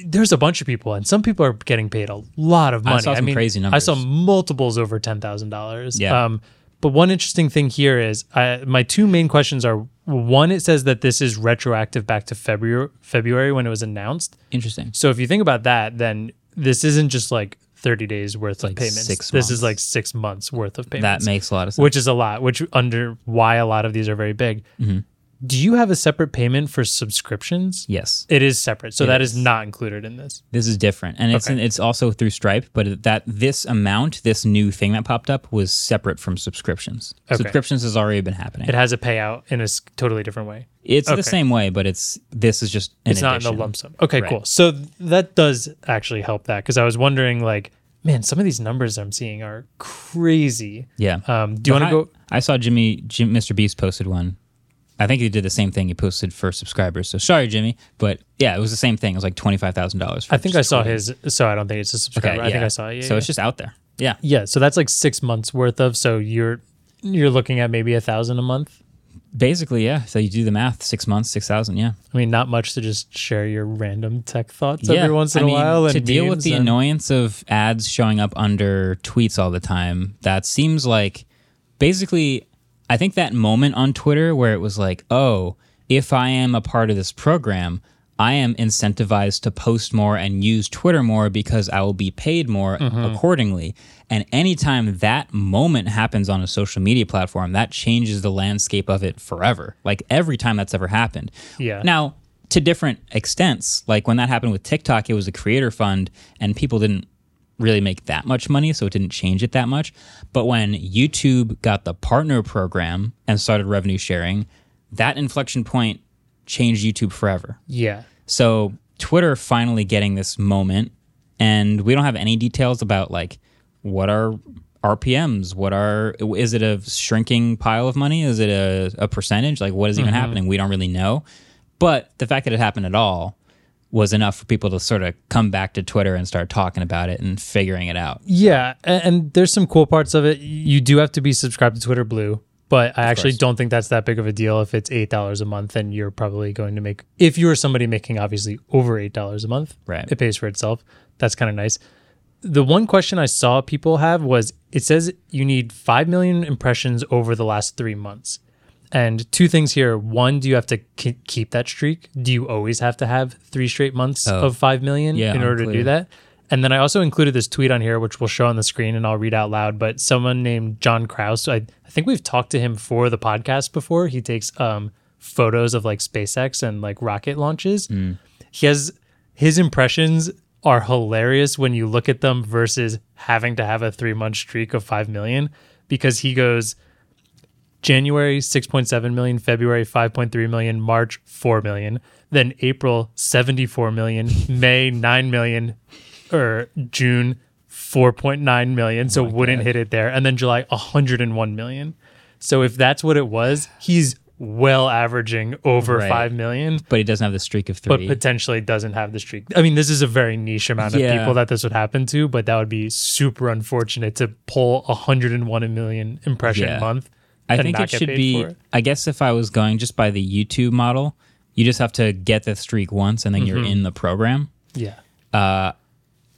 there's a bunch of people, and some people are getting paid a lot of money. I saw some crazy I saw multiples over ten thousand dollars. Yeah. Um, but one interesting thing here is I, my two main questions are one, it says that this is retroactive back to February February when it was announced. Interesting. So if you think about that, then this isn't just like 30 days worth like of payments. six this is like six months worth of payments. That makes a lot of sense. which is a lot, which under why a lot of these are very big. Mm-hmm. Do you have a separate payment for subscriptions? yes. It is separate. So It that is. is. not included in this. This is different, and it's Okay. it's also through Stripe. But that this amount, this new thing that popped up, was separate from subscriptions. Okay. Subscriptions has already been happening. It has a payout in a totally different way. it's okay. the same way, but it's this is just an It's not in the lump sum. Okay, Right. cool. So that does actually help that because I was wondering, like, man, some of these numbers I'm seeing are crazy. Yeah. Um, do you want to go? I, I saw Jimmy, Jim, Mr. Beast posted one. I think he did the same thing. He posted for subscribers. So sorry, Jimmy, but yeah, it was the same thing. It was like twenty five thousand dollars. I think I saw his. So I don't think it's a subscriber. Okay, I think. I saw it. Yeah, so yeah. it's just out there. Yeah, yeah. So that's like six months worth of. So you're you're looking at maybe a thousand a month. basically, yeah. So you do the math: six months, six thousand. Yeah. I mean, not much to just share your random tech thoughts yeah. every once in I a mean, while. And to deal with the and- annoyance of ads showing up under tweets all the time, that seems like basically. I think that moment on Twitter where it was like, oh, if I am a part of this program, I am incentivized to post more and use Twitter more because I will be paid more mm-hmm. accordingly. And anytime that moment happens on a social media platform, that changes the landscape of it forever. Like every time that's ever happened. Yeah. Now, to different extents, like when that happened with TikTok, it was a creator fund and people didn't really make that much money, so it didn't change it that much. But when YouTube got the partner program and started revenue sharing, that inflection point changed YouTube forever. Yeah. So Twitter finally getting this moment, and we don't have any details about like what are RPMs, what are is it a shrinking pile of money? Is it a, a percentage? Like what is even mm-hmm. happening? We don't really know. But the fact that it happened at all was enough for people to sort of come back to Twitter and start talking about it and figuring it out. Yeah, a- and there's some cool parts of it. You do have to be subscribed to Twitter Blue, but I actually course. don't think that's that big of a deal if it's eight dollars a month, and you're probably going to make if you're somebody making obviously over eight dollars a month, Right. It pays for itself. That's kind of nice. The one question I saw people have was it says you need five million impressions over the last three months. And two things here. One, do you have to ke- keep that streak? Do you always have to have three straight months Oh. of 5 million Yeah, in order to do that? And then I also included this tweet on here, which we'll show on the screen and I'll read out loud. But someone named John Kraus, I, I think we've talked to him for the podcast before. He takes um, photos of like SpaceX and like rocket launches. He has his impressions are hilarious when you look at them versus having to have a three month streak of 5 million because he goes, January 6.7 million, February 5.3 million, March 4 million, then April 74 million, May 9 million, or June 4.9 million, so oh wouldn't hit it there, and then July 101 million. So if that's what it was, he's well averaging over Right. 5 million. But he doesn't have the streak of 3. But potentially doesn't have the streak. I mean, this is a very niche amount of Yeah. people that this would happen to, but that would be super unfortunate to pull 101 million impression Yeah. month. I think it should be. it. I guess if I was going just by the YouTube model, you just have to get the streak once and then you're Mm-hmm. in the program. Yeah.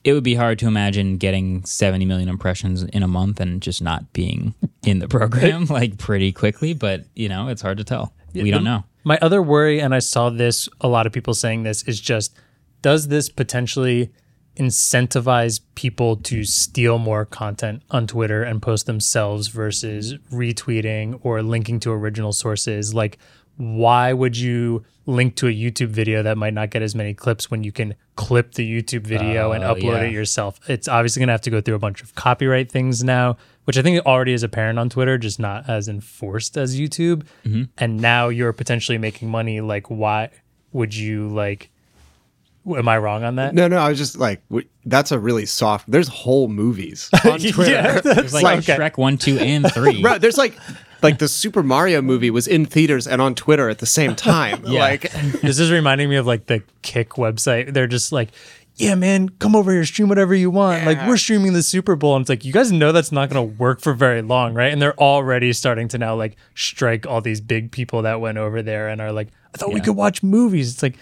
It would be hard to imagine getting 70 million impressions in a month and just not being in the program like pretty quickly, but you know, it's hard to tell. we don't know. My other worry, and I saw this, a lot of people saying this, is just does this potentially incentivize people to steal more content on Twitter and post themselves versus retweeting or linking to original sources. Like, why would you link to a YouTube video that might not get as many clips when you can clip the YouTube video and Oh, upload yeah. it yourself? It's obviously going to have to go through a bunch of copyright things now, which I think already is apparent on Twitter, just not as enforced as YouTube. Mm-hmm. And now you're potentially making money. Like, why would you like? Am I wrong on that? No, no, I was just like, w- that's a really soft. There's whole movies on Twitter. Yeah, There's like okay. Shrek 1, 2, and 3. Bro, there's like, like the Super Mario movie was in theaters and on Twitter at the same time. Yeah. Like, this is reminding me of like the Kick website. They're just like, yeah, man, come over here, stream whatever you want. Like, we're streaming the Super Bowl. And it's like, you guys know that's not going to work for very long, right? And they're already starting to now like strike all these big people that went over there and are like, I thought we could watch movies. It's like,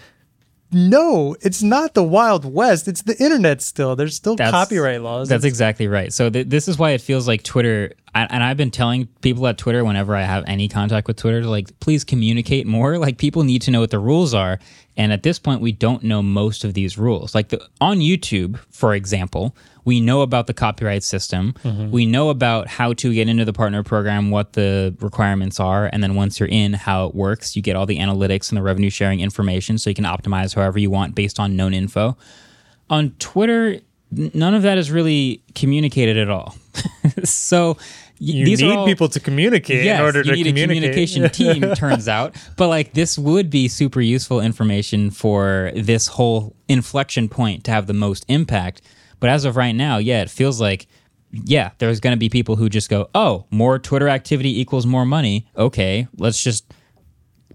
no, it's not the Wild West. It's the internet still. There's still That's- copyright laws. That's It's- exactly right. So th- this is why it feels like Twitter. I- And I've been telling people at Twitter whenever I have any contact with Twitter, like please communicate more. Like people need to know what the rules are. And at this point, we don't know most of these rules. Like the, on YouTube, for example, we know about the copyright system. Mm-hmm. We know about how to get into the partner program, what the requirements are, and then once you're in, how it works. You get all the analytics and the revenue sharing information, so you can optimize however you want based on known info on Twitter, none of that is really communicated at all. so you these need all, people to communicate yes, in order you to need communicate. a communication team. Turns out, but like this would be super useful information for this whole inflection point to have the most impact. But as of right now, yeah, it feels like. Yeah, there's going to be people who just go, "Oh, more Twitter activity equals more money." Okay, let's just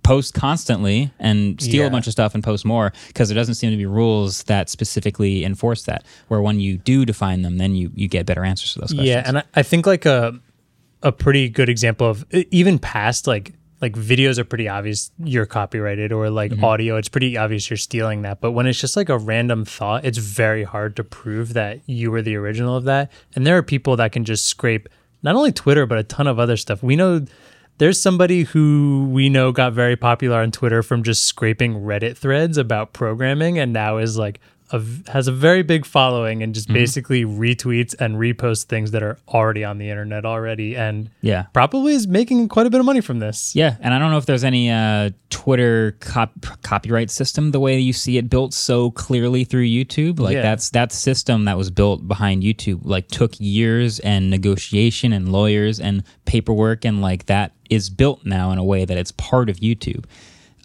post constantly and steal Yeah. a bunch of stuff and post more because there doesn't seem to be rules that specifically enforce that. Where when you do define them, then you you get better answers to those questions. Yeah, and I, I think like a a pretty good example of even past like like videos are pretty obvious you're copyrighted or like Mm-hmm. audio it's pretty obvious you're stealing that. But when it's just like a random thought it's very hard to prove that you were the original of that. And there are people that can just scrape not only twitter but a ton of other stuff. We know there's somebody who we know got very popular on twitter from just scraping reddit threads about programming and now is like a, has a very big following and Mm-hmm. just basically retweets and reposts things that are already on the internet already and Yeah. probably is making quite a bit of money from this. Yeah, and I don't know if there's any uh, Twitter cop- copyright system the way you see it built so clearly through YouTube. Like Yeah. that's that system that was built behind YouTube. Like took years and negotiation and lawyers and paperwork and like that is built now in a way that it's part of YouTube.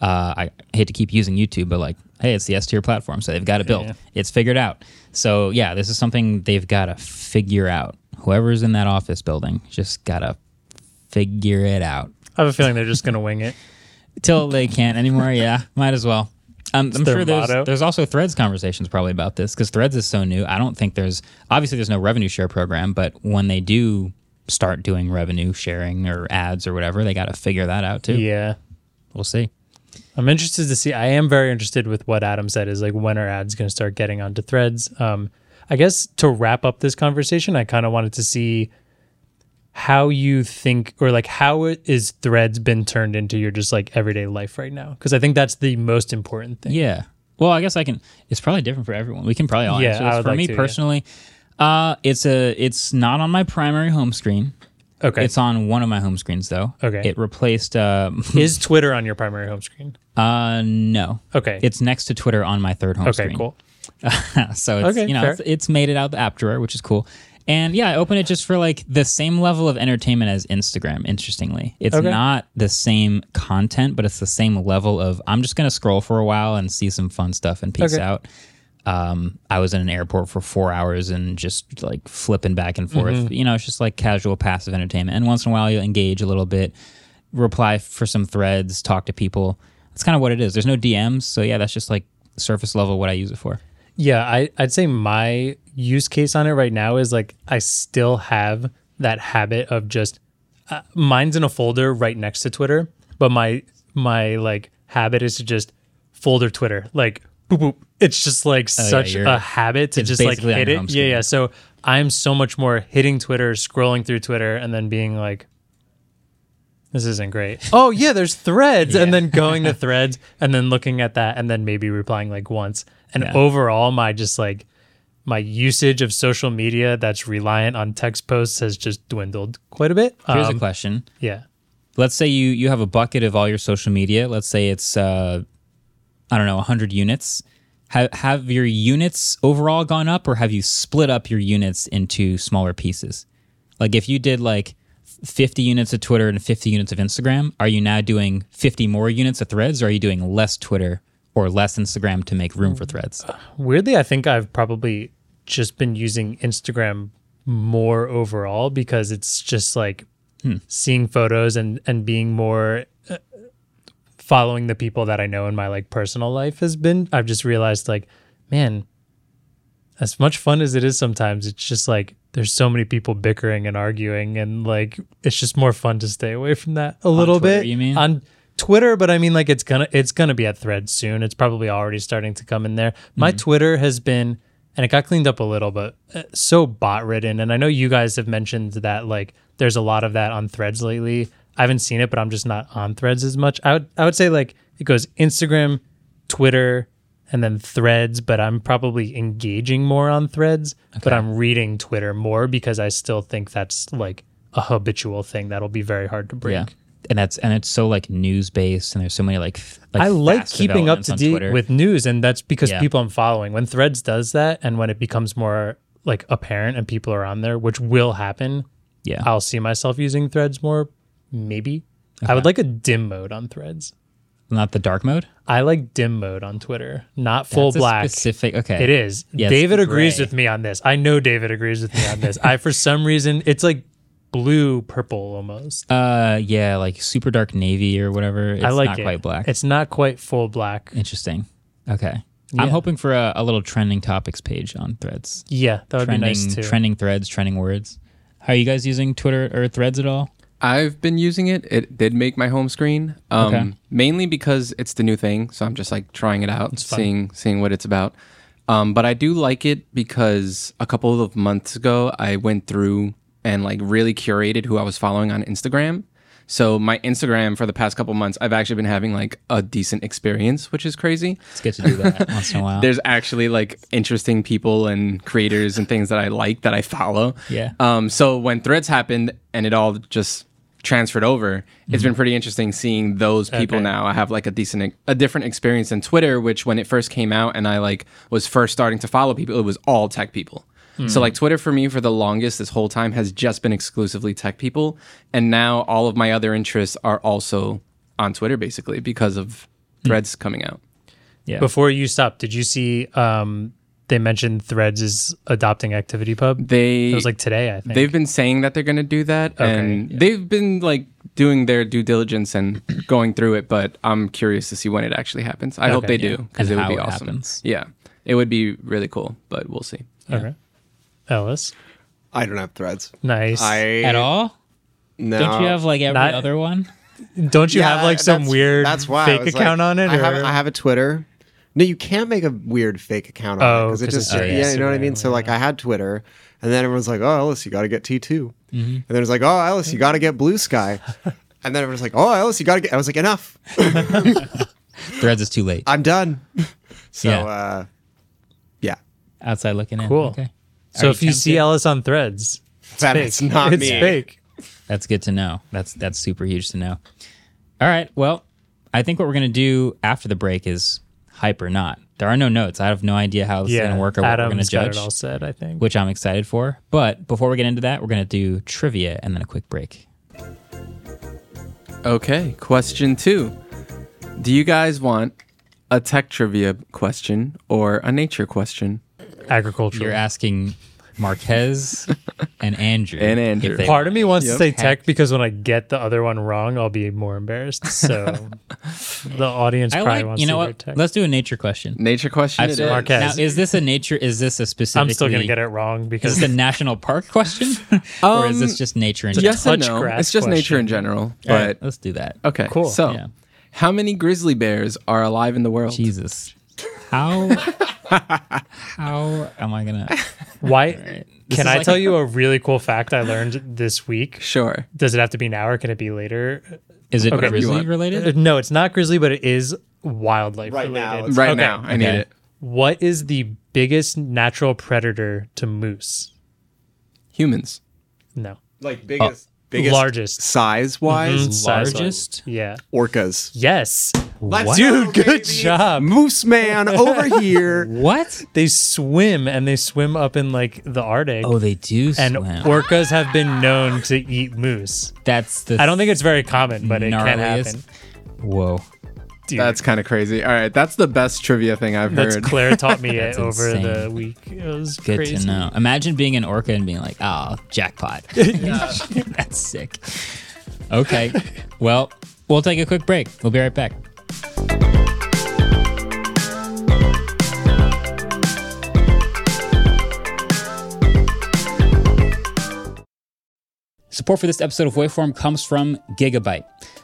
Uh, I hate to keep using YouTube, but like, hey, it's the S tier platform, so they've got it built. Yeah. It's figured out. So yeah, this is something they've got to figure out. Whoever's in that office building just gotta figure it out I have a feeling they're just going to wing it. till they can't anymore. Yeah, might as well. Um, I'm sure there's motto. there's also Threads conversations probably about this because Threads is so new. I don't think there's obviously there's no revenue share program, but when they do start doing revenue sharing or ads or whatever, they got to figure that out too. Yeah. We'll see. I'm interested to see. I am very interested with what Adam said is like when are ads going to start getting onto threads? Um, I guess to wrap up this conversation, I kind of wanted to see how you think or like how it is threads been turned into your just like everyday life right now because I think that's the most important thing. Yeah. Well, I guess I can. It's probably different for everyone. We can probably all Yeah, answer this. For like me to, yeah. personally, uh, it's a it's not on my primary home screen. Okay. It's on one of my home screens though. Okay. It replaced. Uh, is Twitter on your primary home screen? uh no. Okay. It's next to Twitter on my third home screen. okay, screen. cool. so it's Okay, you know it's, it's made it out the app drawer, which is cool. And yeah, I open it just for like the same level of entertainment as Instagram. Interestingly, it's Okay. not the same content, but it's the same level of I'm just gonna scroll for a while and see some fun stuff and peace Okay. out. Um, I was in an airport for four hours and just like flipping back and forth. Mm-hmm. You know, it's just like casual passive entertainment. And once in a while, you'll engage a little bit, reply for some threads, talk to people. That's kind of what it is. There's no DMs, so yeah, that's just like surface level what I use it for. Yeah, I, I'd say my use case on it right now is like I still have that habit of just uh, mine's in a folder right next to Twitter, but my my like habit is to just folder Twitter like boop boop. It's just like Oh, such you're- a habit to just like hit it. Yeah, yeah. So I'm so much more hitting Twitter, scrolling through Twitter, and then being like. This isn't great. Oh yeah, there's threads, and then going to threads, and then looking at that, and then maybe replying like once. And Yeah. overall, my just like my usage of social media that's reliant on text posts has just dwindled quite a bit. Here's Um, a question. Yeah. Let's say you you have a bucket of all your social media. Let's say it's uh, I don't know, 100 units. Have have your units overall gone up, or have you split up your units into smaller pieces? Like if you did like 50 units of Twitter and 50 units of Instagram, are you now doing 50 more units of Threads, or are you doing less Twitter or less Instagram to make room for Threads? Weirdly, I think I've probably just been using Instagram more overall because it's just like seeing photos and and being more uh, following the people that I know in my like personal life has been. I've just realized like, man, as much fun as it is sometimes, it's just like there's so many people bickering and arguing, and like it's just more fun to stay away from that a little Twitter, bit. you mean? on Twitter? But I mean, like it's gonna it's gonna be at Threads soon. It's probably already starting to come in there. My Twitter has been, and it got cleaned up a little, but uh, so bot ridden. And I know you guys have mentioned that like there's a lot of that on Threads lately. I haven't seen it, but I'm just not on Threads as much. I would I would say like it goes Instagram, Twitter, and then Threads. But I'm probably engaging more on Threads, but I'm reading Twitter more because I still think that's like a habitual thing that'll be very hard to break. Yeah. And that's and it's so like news based, and there's so many like, like I like keeping up to date with news, and that's because Yeah. people I'm following. When Threads does that, and when it becomes more like apparent and people are on there, which will happen, yeah. I'll see myself using Threads more. Maybe I would like a dim mode on Threads. Not the dark mode. I like dim mode on Twitter, not full That's black. Specific. Okay. It is. Yeah, David agrees with me on this. I know David agrees with me on this. I for some reason it's like blue purple almost. Uh, yeah, like super dark navy or whatever. It's I like not it. quite black. It's not quite full black. interesting. Okay. I'm hoping for a, a little trending topics page on Threads. Yeah, that would trending, be nice too. trending threads, trending words. How are you guys using Twitter or Threads at all? I've been using it. It did make my home screen. Um, Okay. Mainly because it's the new thing, so I'm just like trying it out, seeing seeing what it's about. Um, but I do like it because a couple of months ago I went through and like really curated who I was following on Instagram. So my Instagram for the past couple months, I've actually been having like a decent experience, which is crazy. It's good to do that once in a while. There's actually like interesting people and creators and things that I like that I follow. Yeah. Um. So when Threads happened and it all just transferred over, it's mm-hmm. been pretty interesting seeing those people Okay. now. I have like a decent, a different experience than Twitter, which when it first came out and I like was first starting to follow people, it was all tech people. So hmm. like Twitter for me for the longest this whole time has just been exclusively tech people, and now all of my other interests are also on Twitter basically because of hmm. Threads coming out. yeah. Before you stop, did you see um they mentioned Threads is adopting ActivityPub? They It was like today, I think. They've been saying that they're going to do that, Okay, and they've been like doing their due diligence and going through it. But I'm curious to see when it actually happens. I hope they yeah. do because it would be it awesome. happens. Yeah, it would be really cool, but we'll see. okay. Ellis, I don't have threads. nice. I at all? no. Don't you have like every Not- other one? Don't you Yeah, have like some that's- weird that's why fake account like, on it? I have, I have a Twitter. No, you can't make a weird fake account on Oh, it because it 'cause just it's yeah, just you know what I Instagram, mean. So like I had Twitter, and then everyone's like, "Oh, Ellis, you got to get T 2 Mm-hmm. and then it was like, "Oh, Ellis, you got to get Bluesky," and then everyone's like, "Oh, Ellis, you got to get." I was like, "Enough, Threads is too late. I'm done." So Yeah. uh, yeah, Outside looking in. Cool. Okay. so Are if you see tempted? Ellis on Threads, that fake. it's not it's me. fake. That's good to know. That's that's super huge to know. All right. Well, I think what we're gonna do after the break is hype or not. There are no notes. I have no idea how this is gonna work or what we're gonna Adam's got judge, it all said. I think. which I'm excited for. But before we get into that, we're gonna do trivia and then a quick break. Okay, question two: Do you guys want a tech trivia question or a nature question? Agriculture. You're asking Marques and Andrew. And Andrew. they- Part of me wants Yep. to say tech because when I get the other one wrong, I'll be more embarrassed. So the audience I probably like. wants You know to hear what? tech. Let's do a nature question. Nature question. I've it seen- is. Marques. Now, is this a nature? Is this a specific? I'm still gonna get it wrong Is because this a national park question, or is this Um, just nature in Yes general? and touch no. grass It's just nature in question. general. All But right, let's do that. okay, Cool. So, Yeah. how many grizzly bears are alive in the world? Jesus, how how am I gonna? why? This Can I like- tell you a really cool fact I learned this week? Sure. Does it have to be now or can it be later? Is it Okay. grizzly want. related? Uh, No, it's not grizzly, but it is wildlife Right now, related. it's- Right Okay. now, I need it. What is the biggest natural predator to moose? Humans. No. Like biggest, biggest Largest. size wise, Mhm, size-wise. Largest? Yeah. orcas. Yes. Let's Dude, go, good baby. job. Moose man over here. What? They swim and they swim up in like the Arctic. Oh, they do and swim. orcas have been known to eat moose. That's the I don't think it's very common, but it can gnarliest- happen. Whoa. Dude, That's kind of crazy. All right, that's the best trivia thing I've that's heard. Claire taught me it That's over insane. the week. It was Good crazy. to know. Imagine being an orca and being like, oh, jackpot. That's sick. Okay. Well, we'll take a quick break. We'll be right back. Support for this episode of Waveform comes from Gigabyte.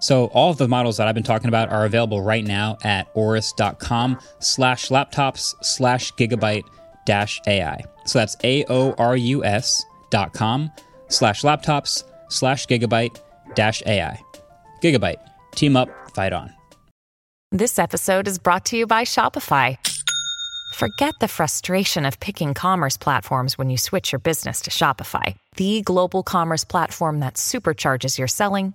So all of the models that I've been talking about are available right now at aorus.com slash laptops slash gigabyte dash AI. So that's A-O-R-U-S dot com slash laptops slash gigabyte dash AI. Gigabyte. Team up, fight on. This episode is brought to you by Shopify. Forget the frustration of picking commerce platforms when you switch your business to Shopify, the global commerce platform that supercharges your selling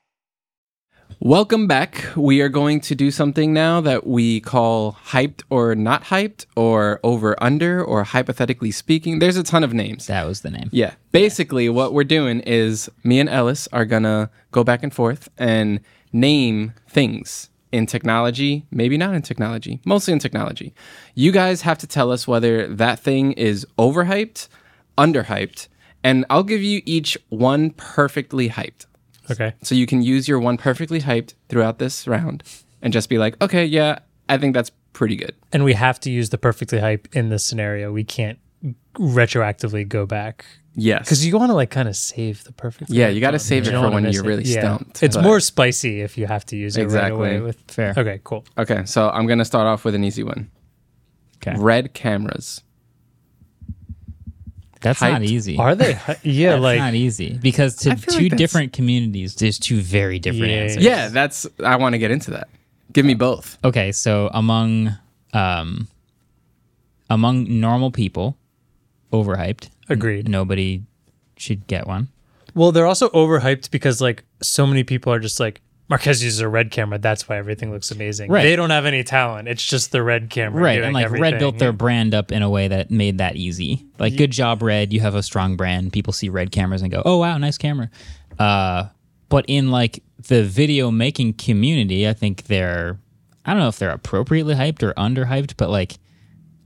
Welcome back. We are going to do something now that we call hyped or not hyped, or over under, or Hype-a-thetically speaking. There's a ton of names. That was the name. Yeah. Basically, what we're doing is me and Ellis are going to go back and forth and name things in technology, maybe not in technology, mostly in technology. You guys have to tell us whether that thing is overhyped, underhyped, and I'll give you each one perfectly hyped. Okay. So you can use your one perfectly hyped throughout this round and just be like, okay, yeah, I think that's pretty good. And we have to use the perfectly hype in this scenario. We can't retroactively go back Yes. because you want to like kind of save the perfect. yeah, you got to save it for when you're it. really Yeah. stumped. It's but- more spicy if you have to use it Exactly. right away. With Fair. okay, cool. Okay, so I'm going to start off with an easy one. Okay. Red cameras. That's not easy. Are they? Yeah, That's like not easy because to two like different communities, there's two very different Yeah. answers. Yeah, that's I want to get into that. Give me both. Okay, so among um among normal people, overhyped. Agreed. Nobody should get one. well, they're also overhyped because like so many people are just like Marques uses a red camera. That's why everything looks amazing. Right. They don't have any talent. It's just the red camera. Right, and like Red built their brand up in a way that made that easy. Like, good job, Red. You have a strong brand. People see Red cameras and go, "Oh wow, nice camera." Uh, but in like the video making community, I think they're I don't know if they're appropriately hyped or underhyped, but like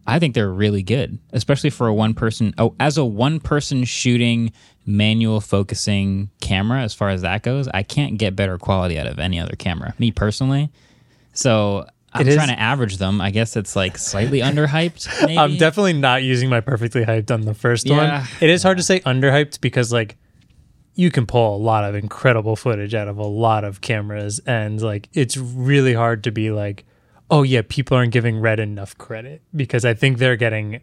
I think they're really good, especially for a one person. Oh, as a one person shooting manual focusing camera, as far as that goes, I can't get better quality out of any other camera, me personally. So I'm trying to average them. I guess it's like slightly underhyped. Maybe. I'm definitely not using my perfectly hyped on the first Yeah. one. It is hard to say underhyped because like you can pull a lot of incredible footage out of a lot of cameras and like it's really hard to be like oh yeah people aren't giving red enough credit because I think they're getting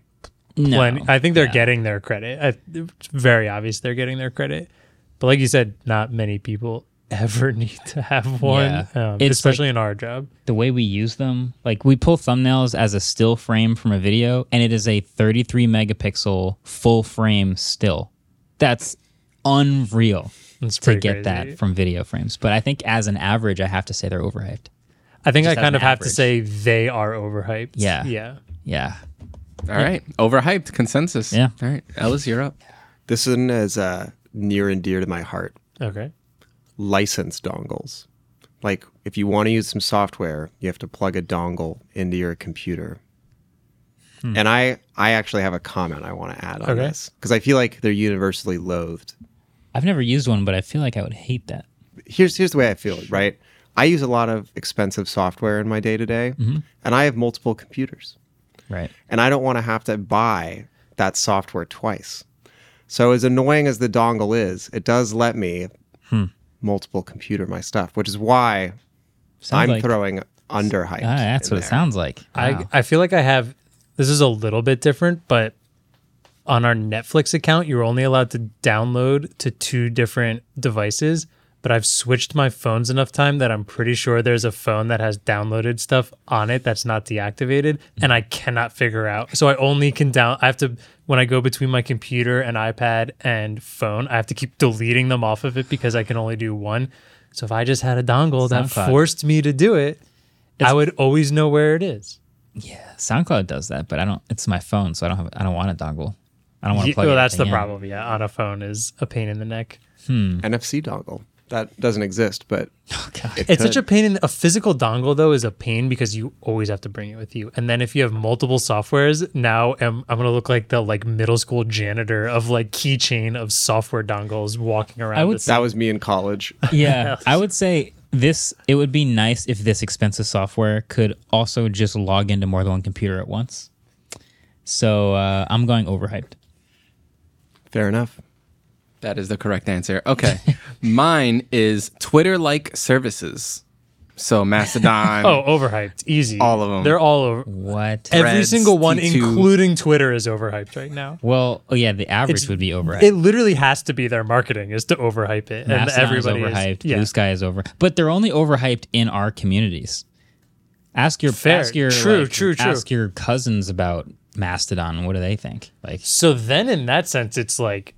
No. I think they're Yeah. getting their credit. I, it's very obvious they're getting their credit. But like you said not many people ever need to have one Yeah. um, especially in our job. the way we use them, like we pull thumbnails as a still frame from a video, and it is a 33 megapixel full frame still. That's unreal to get crazy. that from video frames. But I think as an average, I have to say they're overhyped. I think I kind an of have to say they are overhyped. Yeah. Yeah. Yeah. All right, overhyped consensus. Yeah. All right, Ellis, you're up. This one is uh, near and dear to my heart. Okay. License dongles. Like if you want to use some software, you have to plug a dongle into your computer. And I, I actually have a comment I want to add on Okay. this because I feel like they're universally loathed. I've never used one, but I feel like I would hate that. here's here's the way I feel, right? I use a lot of expensive software in my day to day, and I have multiple computers, Right. and I don't want to have to buy that software twice. So as annoying as the dongle is, it does let me multiple computer my stuff, which is why Sounds I'm like, throwing underhyped. Ah, that's in what it sounds like. Wow. I I feel like I have this is a little bit different, but on our Netflix account, you're only allowed to download to two different devices. But I've switched my phones enough time that I'm pretty sure there's a phone that has downloaded stuff on it that's not deactivated, and I cannot figure out. So I only can down. I have to when I go between my computer and iPad and phone, I have to keep deleting them off of it because I can only do one. So if I just had a dongle that SoundCloud. forced me to do it, I would always know where it is. yeah. SoundCloud does that, but I don't. It's my phone, so I don't have. I don't want a dongle. I don't want to Ye- plug. well, that's the in. problem. Yeah, on a phone is a pain in the neck. Hmm. NFC dongle. That doesn't exist, but it It's such a pain. In, a physical dongle though is a pain because you always have to bring it with you. And then if you have multiple softwares, now I'm, I'm gonna look like the like middle school janitor of like keychain of software dongles walking around. I would this- that was me in college. Yeah, I would say this. It would be nice if this expensive software could also just log into more than one computer at once. So uh, I'm going overhyped. Fair enough. That is the correct answer. Okay, mine is Twitter-like services. So Mastodon. oh overhyped, easy. All of them. They're all over. What? Every Threads, single one, T2. including Twitter, is overhyped right now. well, oh yeah, the average It's- would be overhyped. It literally has to be their marketing is to overhype it, and Mastodon is everybody overhyped. Is, yeah. Bluesky is over, but they're only overhyped in our communities. Ask your Fair. ask your True, like, true, true. Ask your cousins about Mastodon. What do they think? Like, So then, in that sense, it's like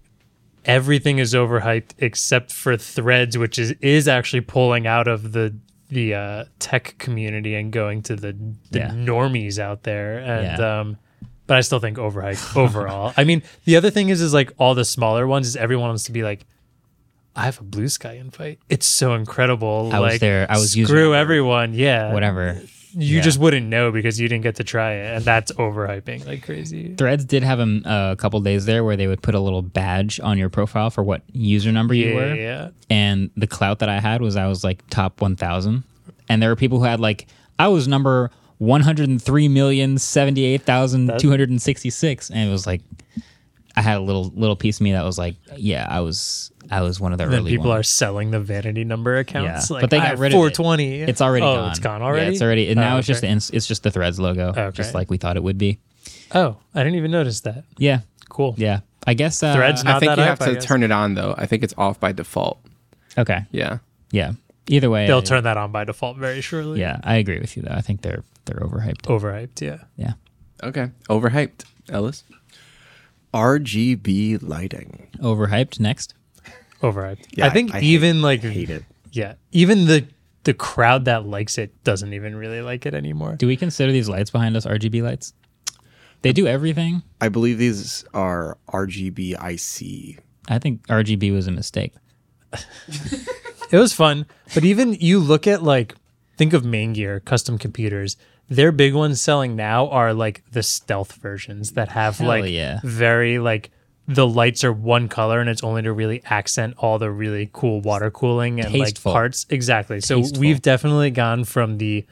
everything is overhyped except for Threads, which is is actually pulling out of the the uh, tech community and going to the the Yeah. normies out there. And Yeah. um, but I still think overhyped overall. I mean, the other thing is, is like all the smaller ones is everyone wants to be like. I have a Bluesky invite. It's so incredible. I was like, there. I was screw everyone. Yeah, whatever. You Yeah. just wouldn't know because you didn't get to try it, and that's overhyping like crazy. Threads did have a, uh, a couple days there where they would put a little badge on your profile for what user number you Yeah, were. yeah. and the clout that I had was I was like top 1000 and there were people who had like I was number 103,078,266 and it was like I had a little little piece of me that was like yeah I was I was one of the then early people are selling the vanity number accounts. Yeah. Like, But they got rid of it. 420. it's already oh, gone. it's gone Yeah, already. it's already and Oh, now it's just the ins- it's just the threads logo okay. just like we thought it would be. Oh, I didn't even notice that. Yeah. Cool. Yeah. I guess uh, Threads I think that you hype, have I to turn it on though. I think it's off by default. Okay. Yeah. Yeah. Either way They'll I- turn that on by default very shortly. Yeah, I agree with you though. I think they're they're overhyped. Overhyped. Yeah. Yeah. Okay. Overhyped. Ellis. RGB lighting. Overhyped next. Overhyped. Yeah, I think I hate- even like Hate it. yeah, even the the crowd that likes it doesn't even really like it anymore. Do we consider these lights behind us RGB lights? They do everything. I believe these are RGB IC. I think RGB was a mistake. It was fun, but even you look at like think of Maingear custom computers. Their big ones selling now are like the stealth versions that have Hell like yeah. very like the lights are one color and it's only to really accent all the really cool water cooling and Tasteful. like parts. Exactly. So Tasteful. we've definitely gone from the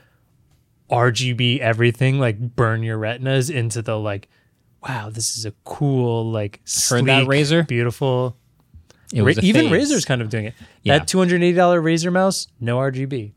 RGB everything like burn your retinas into the like wow this is a cool like Heard that, sleek, Razer? beautiful Ra- even phase. Razer's kind of doing it. Yeah. That two hundred eighty dollar Razer mouse, no RGB,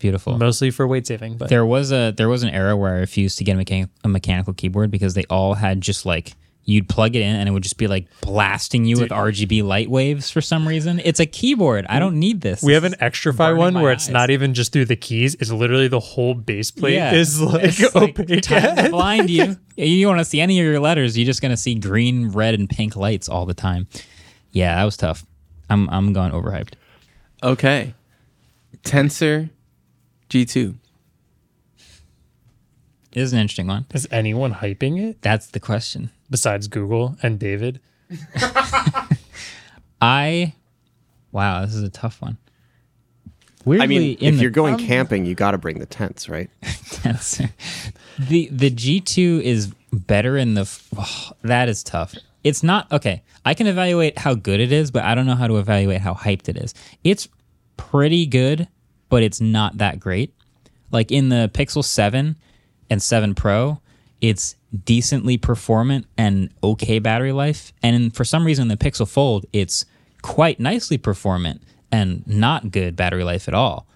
beautiful. mostly for weight saving. But There was a there was an era where I refused to get a, mechan- a mechanical keyboard because they all had just like you'd plug it in and it would just be like blasting you with RGB light waves for some reason. It's a keyboard. I don't need this. we have an extra fi burning one my where it's eyes. not even just through the keys; it's literally the whole base plate Yeah. is like It's like opaque. time to blind you. You don't want to see any of your letters. You're just gonna see green, red, and pink lights all the time. Yeah, that was tough. I'm I'm going overhyped. Okay. Tensor G2. It is an interesting one. is anyone hyping it That's the question. Besides Google and David? I wow, this is a tough one. Weirdly, I mean, if the you're going um, camping, you got to bring the tents, right? answer. the the G2 is better in the oh, that is tough. It's not okay. I can evaluate how good it is, but I don't know how to evaluate how hyped it is. It's pretty good, but it's not that great. Like in the Pixel 7 and 7 Pro, it's decently performant and okay battery life. And for some reason, the Pixel Fold, it's quite nicely performant and not good battery life at all.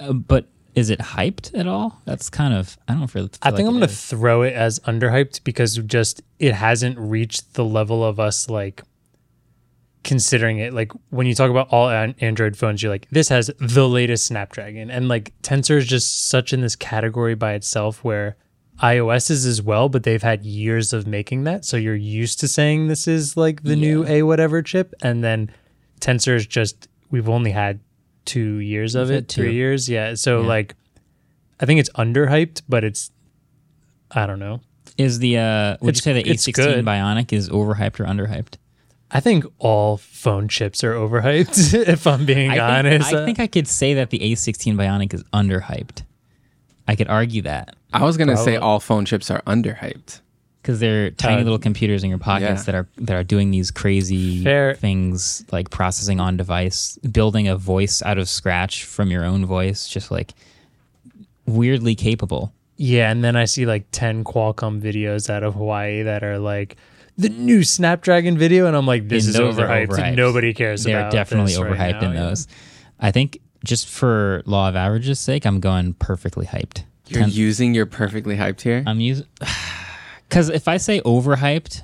Uh, but is it hyped at all? That's kind of I don't feel. feel I think like I'm gonna is. throw it as underhyped because just it hasn't reached the level of us like considering it. Like when you talk about all an- Android phones, you're like, this has the latest Snapdragon, and like Tensor is just such in this category by itself where iOS is as well, but they've had years of making that, so you're used to saying this is like the new a whatever chip, and then Tensor is just we've only had two years of it, three years, yeah. So Yeah. like, I think it's underhyped, but it's I don't know. Is the uh, would It's- you say the it's A16 good. Bionic is overhyped or underhyped? I think all phone chips are overhyped. if I'm being I honest, think, I think I could say that the A16 Bionic is underhyped. I could argue that I was gonna say Probably. all phone chips are underhyped. because they're tiny Uh, little computers in your pockets yeah. that are that are doing these crazy Fair. things like processing on device, building a voice out of scratch from your own voice, just like weirdly capable. yeah. And then I see like ten Qualcomm videos out of Hawaii that are like the new Snapdragon video, and I'm like, this And is those are overhyped. overhyped. Nobody cares. They're about definitely this right overhyped now, in yeah. those. I think just for law of averages sake, I'm going perfectly hyped. You're Ten- using your perfectly hyped here. I'm using because if I say overhyped,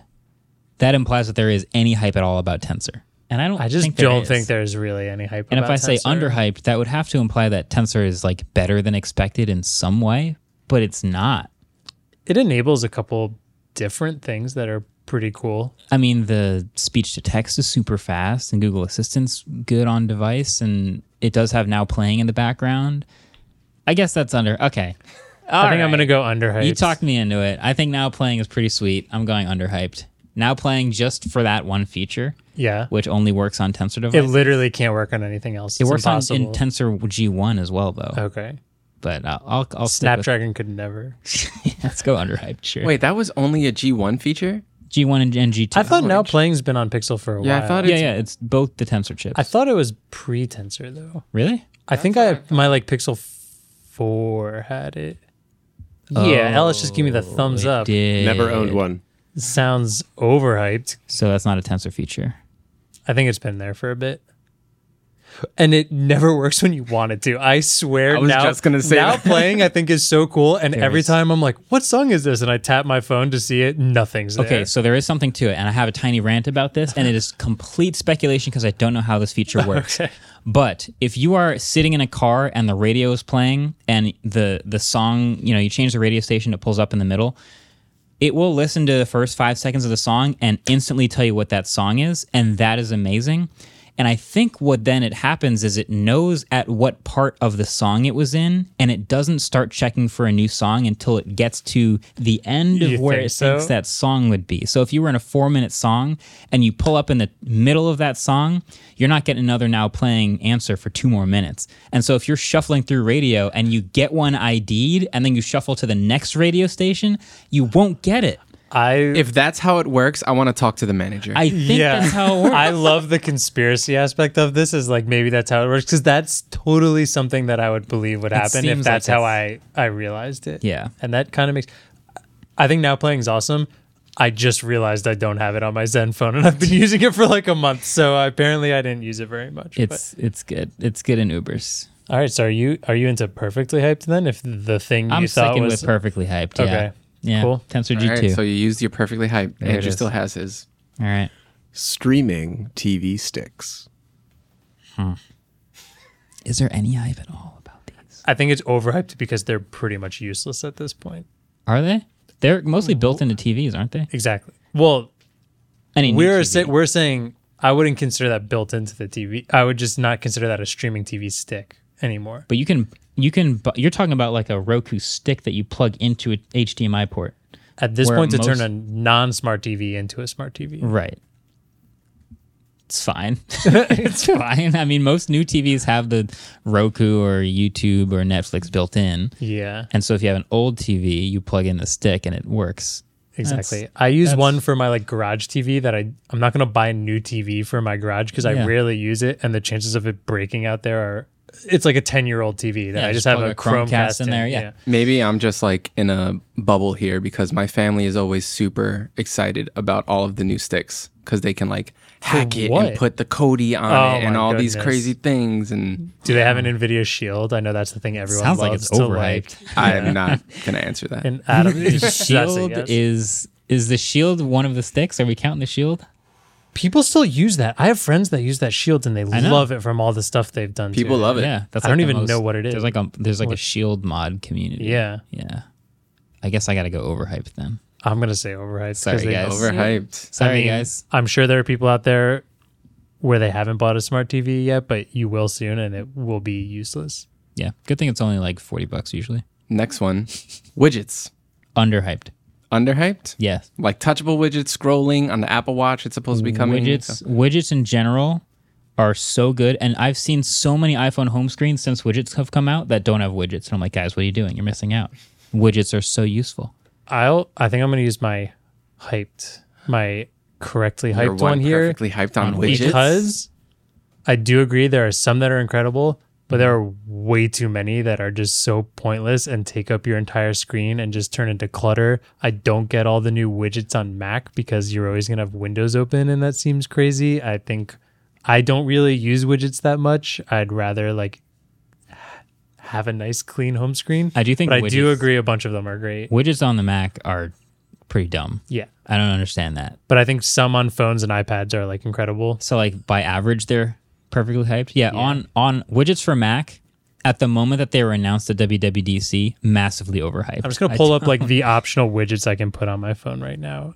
that implies that there is any hype at all about Tensor, and I don't. I just think don't is. think there's really any hype. And if about I say Tensor. underhyped, that would have to imply that Tensor is like better than expected in some way, but it's not. it enables a couple different things that are pretty cool. I mean, the speech to text is super fast, and Google Assistant's good on device, and it does have now playing in the background. I guess that's under. Okay. I think I'm gonna go underhyped. You talked me into it. I think now playing is pretty sweet. I'm going underhyped. Now playing just for that one feature, Yeah. which only works on Tensor Device. It literally can't work on anything else. It It's works on in. Tensor G1 as well, though. Okay. But I'll I'll, I'll stick Snapdragon could never. With, let's go underhyped. Sure. Wait, that was only a G1 feature? G1 and, and G2. I thought now playing's been on Pixel for a Yeah, I while. thought Yeah, it's- yeah. It's both the Tensor chips. I thought it was pre Tensor though. really? I think I my like Pixel four had it. Yeah, oh, Ellis just give me the thumbs Oh, up. did. Never owned one. Sounds overhyped. So that's not a Tensor feature. I think it's been there for a bit. And it never works when you want it to. I swear. I was now, just gonna say now that. playing I think is so cool. And every There's- time I'm like, "What song is this?" and I tap my phone to see it, nothing's there. Okay, so there is something to it, and I have a tiny rant about this, and it is complete speculation because I don't know how this feature works. Okay. But if you are sitting in a car and the radio is playing, and the the song, you know, you change the radio station, it pulls up in the middle. It will listen to the first five seconds of the song and instantly tell you what that song is, and that is amazing. And I think what then it happens is it knows at what part of the song it was in, and it doesn't start checking for a new song until it gets to the end of You where think it so? thinks that song would be. So if you were in a four minute song and you pull up in the middle of that song, you're not getting another now playing answer for two more minutes. And so if you're shuffling through radio and you get one ID'd and then you shuffle to the next radio station, you won't get it. I If that's how it works, I want to talk to the manager. I think that's how it works. I love the conspiracy aspect of this. Is like maybe that's how it works because that's totally something that I would believe would happen if that's like how I I realized it. Yeah. and that kind of makes. I think now playing is awesome. I just realized I don't have it on my Zenfone, and I've been using it for like a month. So apparently, I didn't use it very much. but- It's it's good. It's good in Ubers. all right. So are you are you into perfectly hyped then? If the thing I'm you thought sticking was with perfectly hyped. Okay. Yeah. Cool. Tensor All G2. right, so you used your perfectly hyped. it Andrew is. still has his. All right. Streaming TV sticks. Hmm. Is there any hype at all about these? I think it's overhyped because they're pretty much useless at this point. Are they? They're mostly built into TVs, aren't they? Exactly. Well, Any new we're TV. say, we're saying I wouldn't consider that built into the TV. I would just not consider that a streaming TV stick anymore. but you can you can you're talking about like a Roku stick that you plug into an HDMI port. At this point, to turn a non-smart TV into a smart TV. Right. It's fine. it's fine. I mean, most new TVs have the Roku or YouTube or Netflix built in. Yeah, And so if you have an old TV, you plug in the stick and it works. exactly. That's- I use one for my like garage TV that I I'm not gonna buy a new TV for my garage because I rarely use it, and the chances of it breaking out there are. It's like a ten year old TV that Yeah, I just, just have a a Chromecast Chromecast in there, yeah. Maybe I'm just like in a bubble here because my family is always super excited about all of the new sticks because they can like hack it and put the Kodi on Oh it and my all these crazy things. And Do they have an Nvidia Shield? I know that's the thing everyone Sounds like it's to overhyped. like. I am not going to answer that. And Adam, The that's shield yes. is is the shield one of the sticks? Are we counting the shield? People still use that. I have friends that use that shield and they love it from all the stuff they've done. People to it. love it. Yeah, that's I like don't even most- know what it is. There's like a there's like a shield mod community. Yeah, yeah. I guess I got to go overhyped then. I'm gonna say overhyped. 'cause Sorry, they- guys. Overhyped. Sorry, I mean, guys. I'm sure there are people out there where they haven't bought a smart TV yet, but you will soon, and it will be useless. Yeah, good thing it's only like forty bucks usually. Next one widgets. Underhyped. Underhyped? Yes. Like touchable widgets scrolling on the Apple Watch. It's supposed to be coming. widgets So- widgets in general are so good and i've seen so many iphone home screens since widgets have come out that don't have widgets and i'm like guys what are you doing you're missing out widgets are so useful I'll. I think I'm gonna use my hyped, my correctly Your hyped one here Perfectly hyped on, On widgets. because I do agree there are some that are incredible, but there are way too many that are just so pointless and take up your entire screen and just turn into clutter. I don't get all the new widgets on Mac because you're always gonna have Windows open, and that seems crazy. I think I don't really use widgets that much. I'd rather like have a nice clean home screen. I do think but I do agree a bunch of them are great. widgets on the mac are pretty dumb Yeah. i don't understand that But I think some on phones and iPads are like incredible. so like by average they're perfectly hyped yeah, on on widgets for mac at the moment that they were announced at wwdc massively overhyped I'm just gonna pull don't- up like the optional widgets I can put on my phone right now.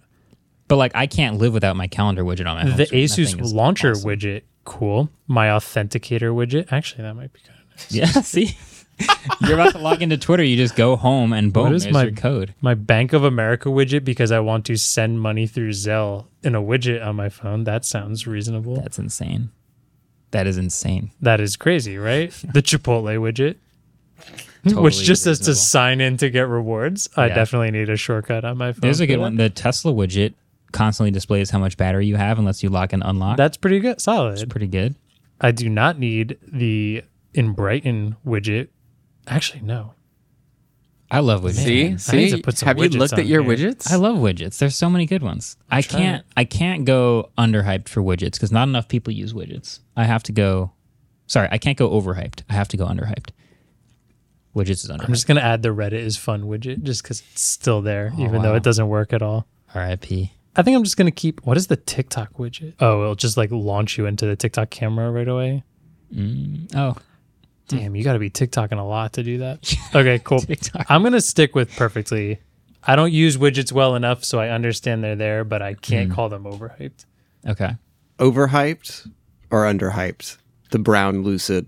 but like i can't live without my calendar widget on my The screen. Asus launcher awesome. widget, cool. My authenticator widget, actually, that might be kind of nice. yeah see you're about to log into twitter you just go home and boom What is my- code My Bank of America widget because I want to send money through Zelle in a widget on my phone. That sounds reasonable. That's insane. That is insane. that is crazy, right? the Chipotle widget, Totally which just says to sign in to get rewards. I Yeah. definitely need a shortcut on my phone. There's a good that. one. The Tesla widget constantly displays how much battery you have unless you lock and unlock. That's pretty good. Solid. That's pretty good. I do not need the in Brighton widget. Actually, no. I love widgets. See, I need see. to put some Have you widgets looked at your here. widgets? I love widgets. There's so many good ones. I trying can't. I can't go underhyped for widgets because not enough people use widgets. I have to go. Sorry, I can't go overhyped. I have to go underhyped. Widgets is underhyped. I'm just gonna add the Reddit is fun widget just because it's still there, oh, even though Oh, wow. it doesn't work at all. R.I.P. I think I'm just gonna keep. What is the TikTok widget? Oh, it'll just like launch you into the TikTok camera right away. Mm, oh, Damn, you got to be TikToking a lot to do that. Okay, cool. TikTok. I'm gonna stick with perfectly. I don't use widgets well enough, so I understand they're there, but I can't Hmm. call them overhyped. okay. Overhyped or underhyped? The brown lucid.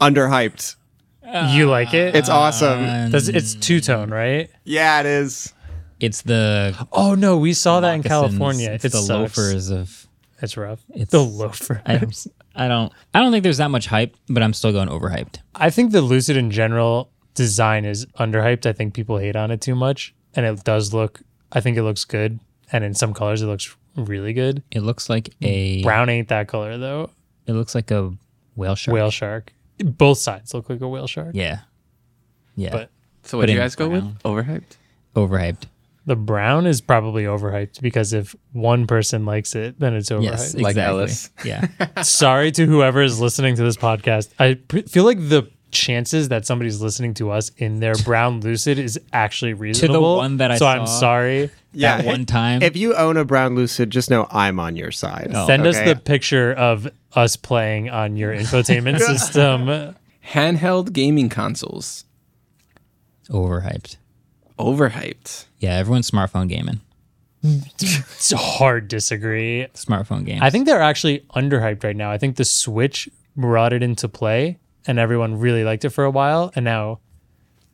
Underhyped. you like it? It's awesome. Does it's two tone, right? Yeah, it is. It's the Oh no, we saw that in moccasins, California. It's It the sucks. loafers of. It's rough. It's the loafer. I don't, I don't. I don't think there's that much hype, but I'm still going overhyped. I think the Lucid in general design is underhyped. I think people hate on it too much, and it does look. I think it looks good, and in some colors it looks really good. It looks like a Brown ain't that color though. It looks like a whale shark. Whale shark. Both sides look like a whale shark. Yeah. Yeah. But So what do you guys go with? Overhyped. overhyped. The brown is probably overhyped because if one person likes it, then it's overhyped. Yes, Like exactly. Ellis. Yeah. Sorry to whoever is listening to this podcast. I pr- feel like the chances that somebody's listening to us in their brown lucid is actually reasonable. To the one that I saw. so I'm saw. sorry. That one time. If you own a brown lucid, just know I'm on your side. Oh. Send us the picture of us playing on your infotainment system. Handheld gaming consoles. overhyped. Overhyped. Yeah, everyone's smartphone gaming. It's a hard disagree. Smartphone games. I think they're actually underhyped right now. I think the Switch brought it into play and everyone really liked it for a while. And now,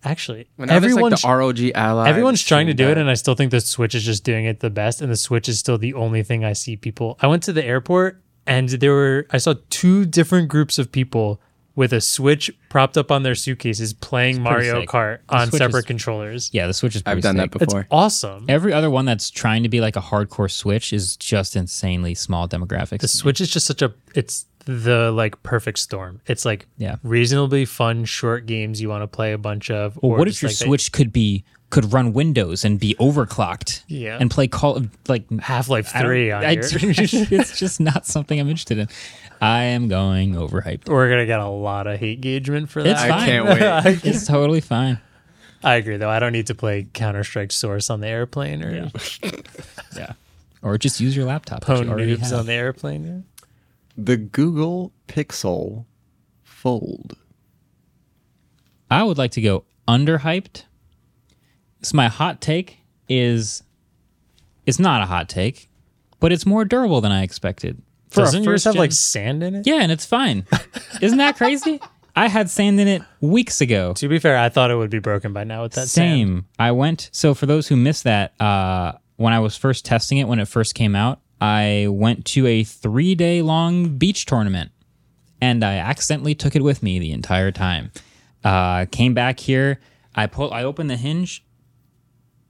actually, Well, now there's like everyone's, the ROG Ally. everyone's trying to do it. And I still think the Switch is just doing it the best. And the Switch is still the only thing I see people. I went to the airport and there were, I saw two different groups of people with a Switch propped up on their suitcases playing Mario sick. Kart The on Switch separate is- controllers. yeah, the Switch is. Pretty I've done sick. that It's before. awesome. Every other one that's trying to be like a hardcore Switch is just insanely small demographics. the Switch is just such a it's the like perfect storm. It's like Yeah. reasonably fun short games you want to play a bunch of. Well, or what if your like the- Switch could be could run Windows and be overclocked? Yeah. and play Call of like Half-Life I don't- 3 on I- your- it's just not something I'm interested in. I am going overhyped. We're gonna get a lot of hate engagement for that. It's I fine. can't wait. It's totally fine. I agree though. I don't need to play Counter Strike Source on the airplane or Yeah, or just use your laptop. that Pwn you Noobs on the airplane. Yeah. The Google Pixel Fold. I would like to go underhyped. So my hot take is it's not a hot take, but it's more durable than I expected. For Doesn't yours have gen- like sand in it? Yeah, and it's fine. Isn't that crazy? I had sand in it weeks ago. To be fair, I thought it would be broken by now with that Same. sand. I went. So for those who missed that, uh, when I was first testing it, when it first came out, I went to a three day long beach tournament, and I accidentally took it with me the entire time. Uh, came back here. I pull. I opened the hinge,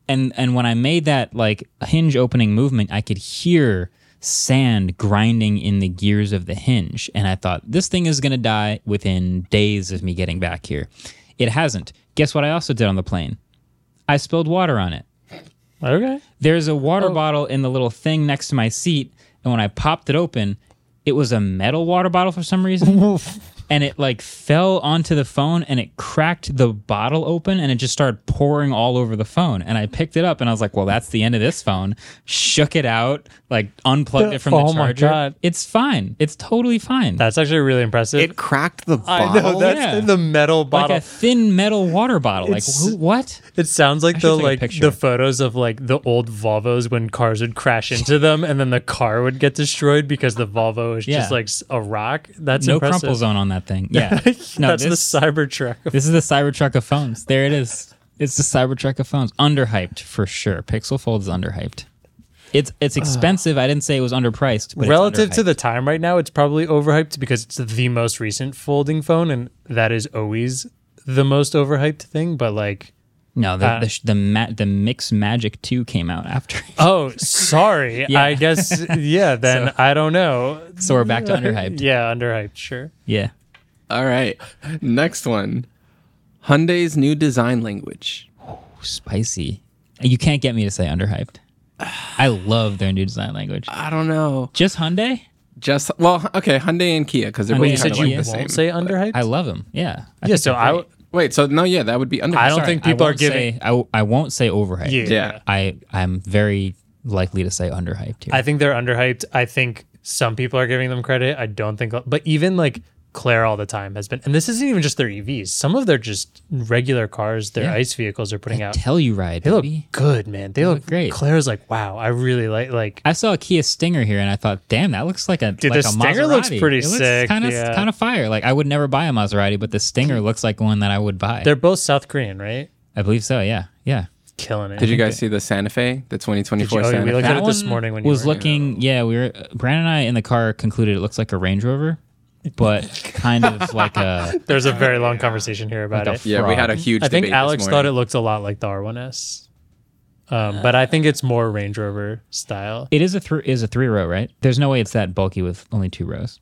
and and when I made that like hinge opening movement, I could hear sand grinding in the gears of the hinge, and I thought this thing is gonna die within days of me getting back here. It hasn't. Guess what? I also did on the plane. I spilled water on it. Okay. There's a water oh. bottle in the little thing next to my seat, and when I popped it open, it was a metal water bottle for some reason. and it like fell onto the phone and it cracked the bottle open and it just started pouring all over the phone. And I picked it up and I was like, well, that's the end of this phone. Shook it out, like unplugged it from Oh the my charger. God. It's fine. It's totally fine. That's actually really impressive. It cracked the I bottle. know that's Yeah. the metal bottle. like a thin metal water bottle. Like It's- who, what? It sounds like should the like the photos of like the old Volvos when cars would crash into them and then the car would get destroyed because the Volvo is Yeah. just like a rock. That's No impressive. crumple zone on that thing. Yeah. No, That's this, the Cybertruck. this is the Cybertruck of phones. There it is. It's the Cybertruck of phones. Underhyped for sure. Pixel Fold is underhyped. It's it's expensive. I didn't say it was underpriced. Relative to the time right now, it's probably overhyped because it's the most recent folding phone, and that is always the most overhyped thing. But like, no the uh, the the, ma- the Mix Magic Two came out after. oh, sorry, Yeah. I guess yeah. Then I don't know. so we're back to underhyped. Yeah, underhyped. Sure. Yeah. All right. Next one. Hyundai's new design language. Spicy. You can't get me to say underhyped. I love their new design language. I don't know. Just Hyundai? Just well, okay, Hyundai and Kia because they're both and kind of like You the won't same. say underhyped. I love them. Yeah. I yeah. So they're I, Wait, so no, yeah, that would be under. I don't Sorry, think people are giving. Say, I, w- I won't say overhyped. Yeah. Yeah. I I'm very likely to say underhyped here. I think they're underhyped. I think some people are giving them credit. I don't think, but even like Claire all the time has been, and this isn't even just their EVs. Some of their just regular cars, their Yeah. ICE vehicles are putting out. Tell you, Telluride, They look baby. good, man. They, look, look great. Claire's like, wow, I really like like. I saw a Kia Stinger here, and I thought, "Damn, that looks like a Dude, like the a Stinger looks pretty it looks sick, Kind of, yeah. kind of fire. Like I would never buy a Maserati, but the Stinger looks like one that I would buy. They're both South Korean, right? I believe so. Yeah, yeah. Killing it. Did you guys see the Santa Fe, the 2024 Did you- oh, Santa we Fe? looked at it this morning when you was were- looking. Yeah, we were. Brandon and I in the car concluded it looks like a Range Rover, but kind of like a. There's a very long conversation here about Like a it. Yeah, we had a Frog. huge. I think debate this Alex thought it looked a lot like the R1S, um, but I think it's more Range Rover style. It is a thr is a three row, right? There's no way it's that bulky with only two rows.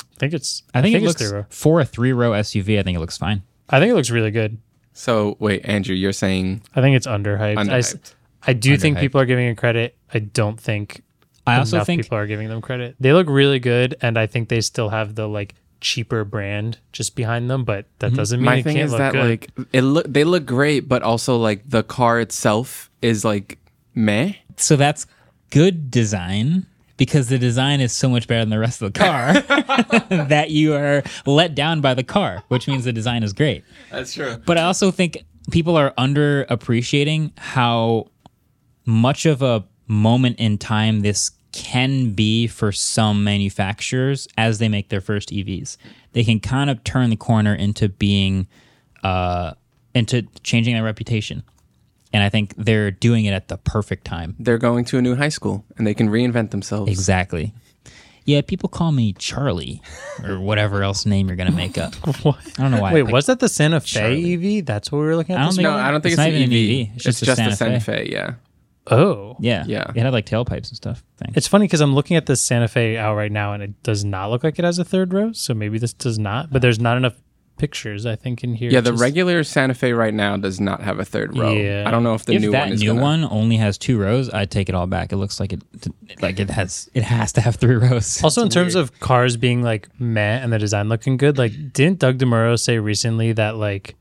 I think it's. I think, it it's looks three-row. for a three row SUV. I think it looks fine. I think it looks really good. So wait, Andrew, you're saying I think it's underhyped. I, s- Underhyped. I do think Underhyped. people are giving it credit. I don't think I also think people are giving them credit. They look really good, and I think they still have the like cheaper brand just behind them. But that mm-hmm. doesn't mean my it thing can't is look that good. like it look they look great, but also like the car itself is like meh. so that's good design because the design is so much better than the rest of the car that you are let down by the car, which means the design is great. That's true. But I also think people are under appreciating how much of a moment in time this can be for some manufacturers as they make their first EVs. They can kind of turn the corner into being uh into changing their reputation. And I think they're doing it at the perfect time. They're going to a new high school and they can reinvent themselves. Exactly. Yeah, people call me Charlie or whatever else name you're gonna make up. I don't know why. Wait, was that the Santa Fe Charlie. EV? That's what we were looking at. I don't this think- No. I don't think It's it's, not an even EV. an EV. It's just a the Santa Santa Fe. Fe. Yeah. Oh, Yeah, Yeah. It had like tailpipes and stuff. Thanks. It's funny because I'm looking at the Santa Fe out right now, and it does not look like it has a third row. So maybe this does not. But there's not enough pictures, I think, in here. Yeah, the Just- regular Santa Fe right now does not have a third row. Yeah. I don't know if the if new that one is new gonna. one only has two rows, I'd take it all back. It looks like it, like it has, it has to have three rows. Also, in terms of cars being like meh and the design looking good, like didn't Doug DeMuro say recently that like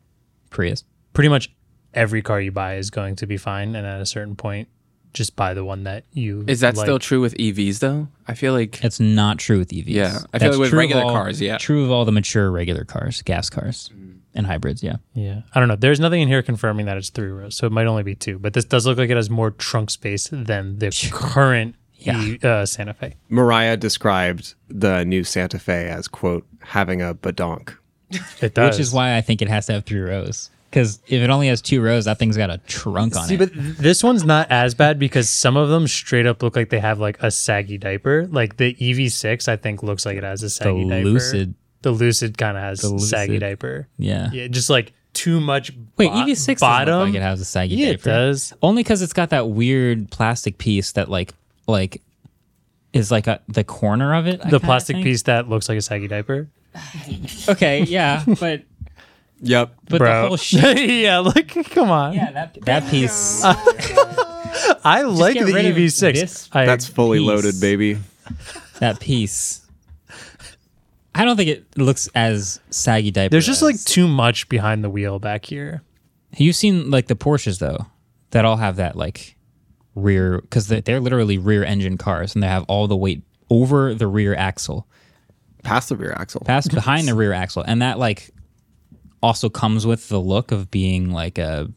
Prius. pretty much every car you buy is going to be fine, and at a certain point, just buy the one that you Is that like. still true with EVs though? I feel like It's not true with EVs. Yeah, I feel like with true of regular all- cars, yeah. True of all the mature regular cars, gas cars, Mm. and hybrids. Yeah. Yeah, I don't know. There's nothing in here confirming that it's three rows, so it might only be two. But this does look like it has more trunk space than the current E- uh, Santa Fe. Mariah described the new Santa Fe as quote having a badonk. It does, Which is why I think it has to have three rows. Because if it only has two rows, that thing's got a trunk on it. See, it. but th- this one's not as bad because some of them straight up look like they have like a saggy diaper. Like the EV6, I think looks like it has a the saggy diaper. Lucid. The Lucid kind of has The saggy Lucid. diaper. Yeah. Yeah, just like too much. Wait, bo- EV6 doesn't bottom. look like it has a saggy Yeah, it diaper. does. Only because it's got that weird plastic piece that like like is like a, the corner of it. I the kinda plastic think. piece that looks like a saggy diaper. Okay, yeah, but Yep. but Bro. the whole shit. yeah, look, come on. Yeah, that that piece. I like the EV6. That's fully piece. loaded, baby. that piece. I don't think it looks as saggy diaper. there's just like too much behind the wheel back here. you've seen like the Porsches though that all have that like rear because they're, they're literally rear engine cars and they have all the weight over the rear axle, Past the rear axle. past behind the rear axle, and that like also comes with the look of being like a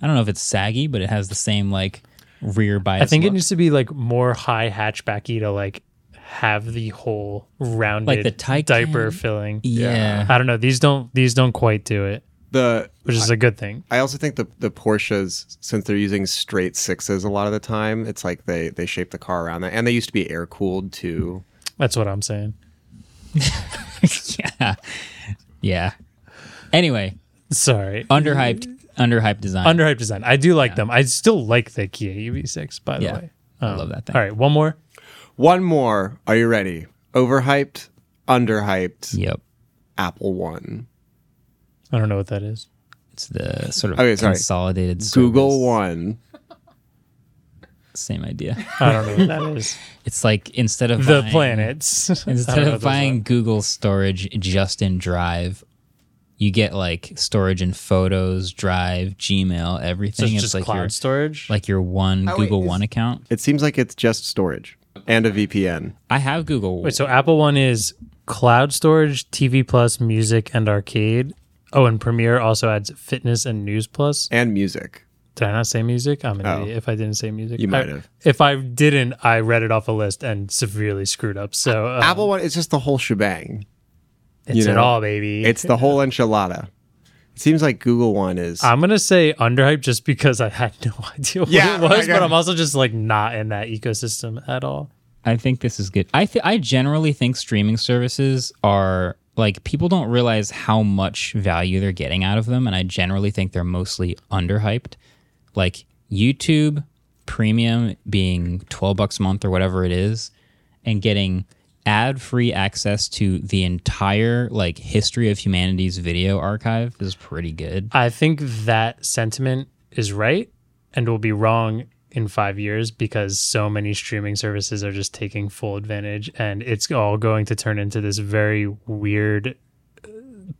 I don't know if it's saggy, but it has the same like rear bias. I think it needs to be like more high hatchbacky to like have the whole rounded like the Taycan? diaper filling. yeah. I don't know. These don't these don't quite do it, The which is a good thing. I also think the the Porsches, since they're using straight sixes a lot of the time, it's like they they shape the car around that, and they used to be air cooled too. That's what I'm saying. yeah, yeah. Anyway, Sorry. underhyped, underhyped design. Underhyped design. I do like them. I still like the Kia EV6, by the Yeah. way. I love that thing. All right, one more. One more. Are you ready? Overhyped, underhyped. Yep. Apple One. I don't know what that is. It's the sort of Okay, sorry. consolidated Google service. One. Same idea. I don't know what that is. It's like instead of the buying, planets. I don't instead know of those buying are. Google storage just in Drive, you get like storage in Photos, Drive, Gmail, So everything. it's it's just like cloud your storage. like your one Oh, Google is- One account. It seems like it's just storage and a VPN. I have Google. Wait, so Apple One is cloud storage, TV Plus, music, and arcade. Oh, and Premiere also adds fitness and news plus. and music. Did I not say music? I'm an Oh. idiot if I didn't say music. You might have. If I didn't, I read it off a list and severely screwed up. So um, Apple one, it's just the whole shebang. It's you it all, baby. It's the whole enchilada. It seems like Google one is. I'm gonna say underhyped just because I had no idea what Yeah, it was, but I'm also just like not in that ecosystem at all. I think this is good. I th- I generally think streaming services are like people don't realize how much value they're getting out of them, and I generally think they're mostly underhyped. Like YouTube Premium being twelve bucks a month or whatever it is, and getting ad-free access to the entire like history of humanity's video archive is pretty good. I think that sentiment is right and will be wrong in five years because so many streaming services are just taking full advantage and it's all going to turn into this very weird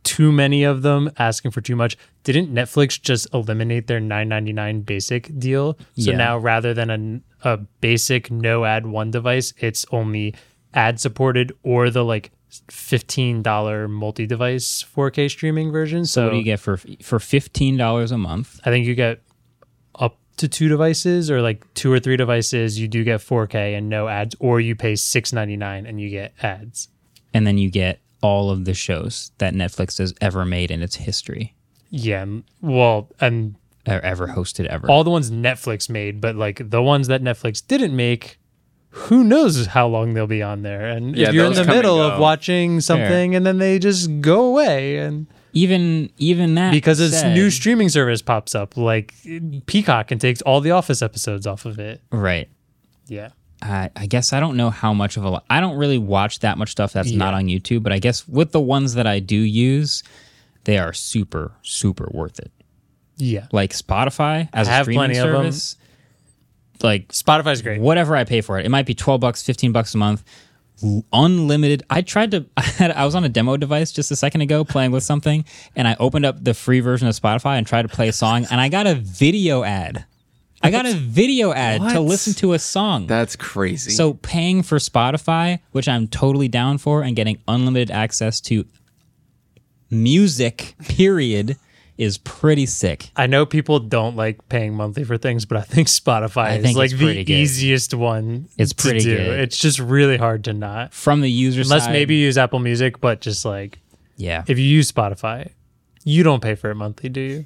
too many of them asking for too much didn't netflix just eliminate their 999 basic deal so Yeah. now rather than a, a basic no ad one device it's only ad supported or the like $15 multi-device 4k streaming version so what do you get for for fifteen dollars a month? I think you get up to two devices or like two or three devices. You do get 4K and no ads, or you pay 6.99 and you get ads. and then you get all of the shows that Netflix has ever made in its history Yeah, well, and or ever hosted ever. all the ones Netflix made, but like the ones that Netflix didn't make, who knows how long they'll be on there? And Yeah, if you're in the middle of watching something and then they just go away, and even even that because a said- new streaming service pops up, like Peacock, and takes all the Office episodes off of it. right. Yeah. I, I guess I don't know how much of a. I don't really watch that much stuff that's not on YouTube, but I guess with the ones that I do use, they are super super worth it. Yeah. Like Spotify as I a have streaming plenty of 'em. service, like Spotify's great. whatever I pay for it. It might be 12 bucks, 15 bucks a month. Unlimited. I tried to I, had, I was on a demo device just a second ago playing with something and I opened up the free version of Spotify and tried to play a song and I got a video ad. I got a video ad to listen to a song. That's crazy. so paying for Spotify, which I'm totally down for and getting unlimited access to music period is pretty sick. I know people don't like paying monthly for things, but I think Spotify I is like the good. easiest one. It's to pretty do. good. It's just really hard to not, From the user unless side. maybe you use Apple Music. But just like Yeah. if you use Spotify, you don't pay for it monthly, do you?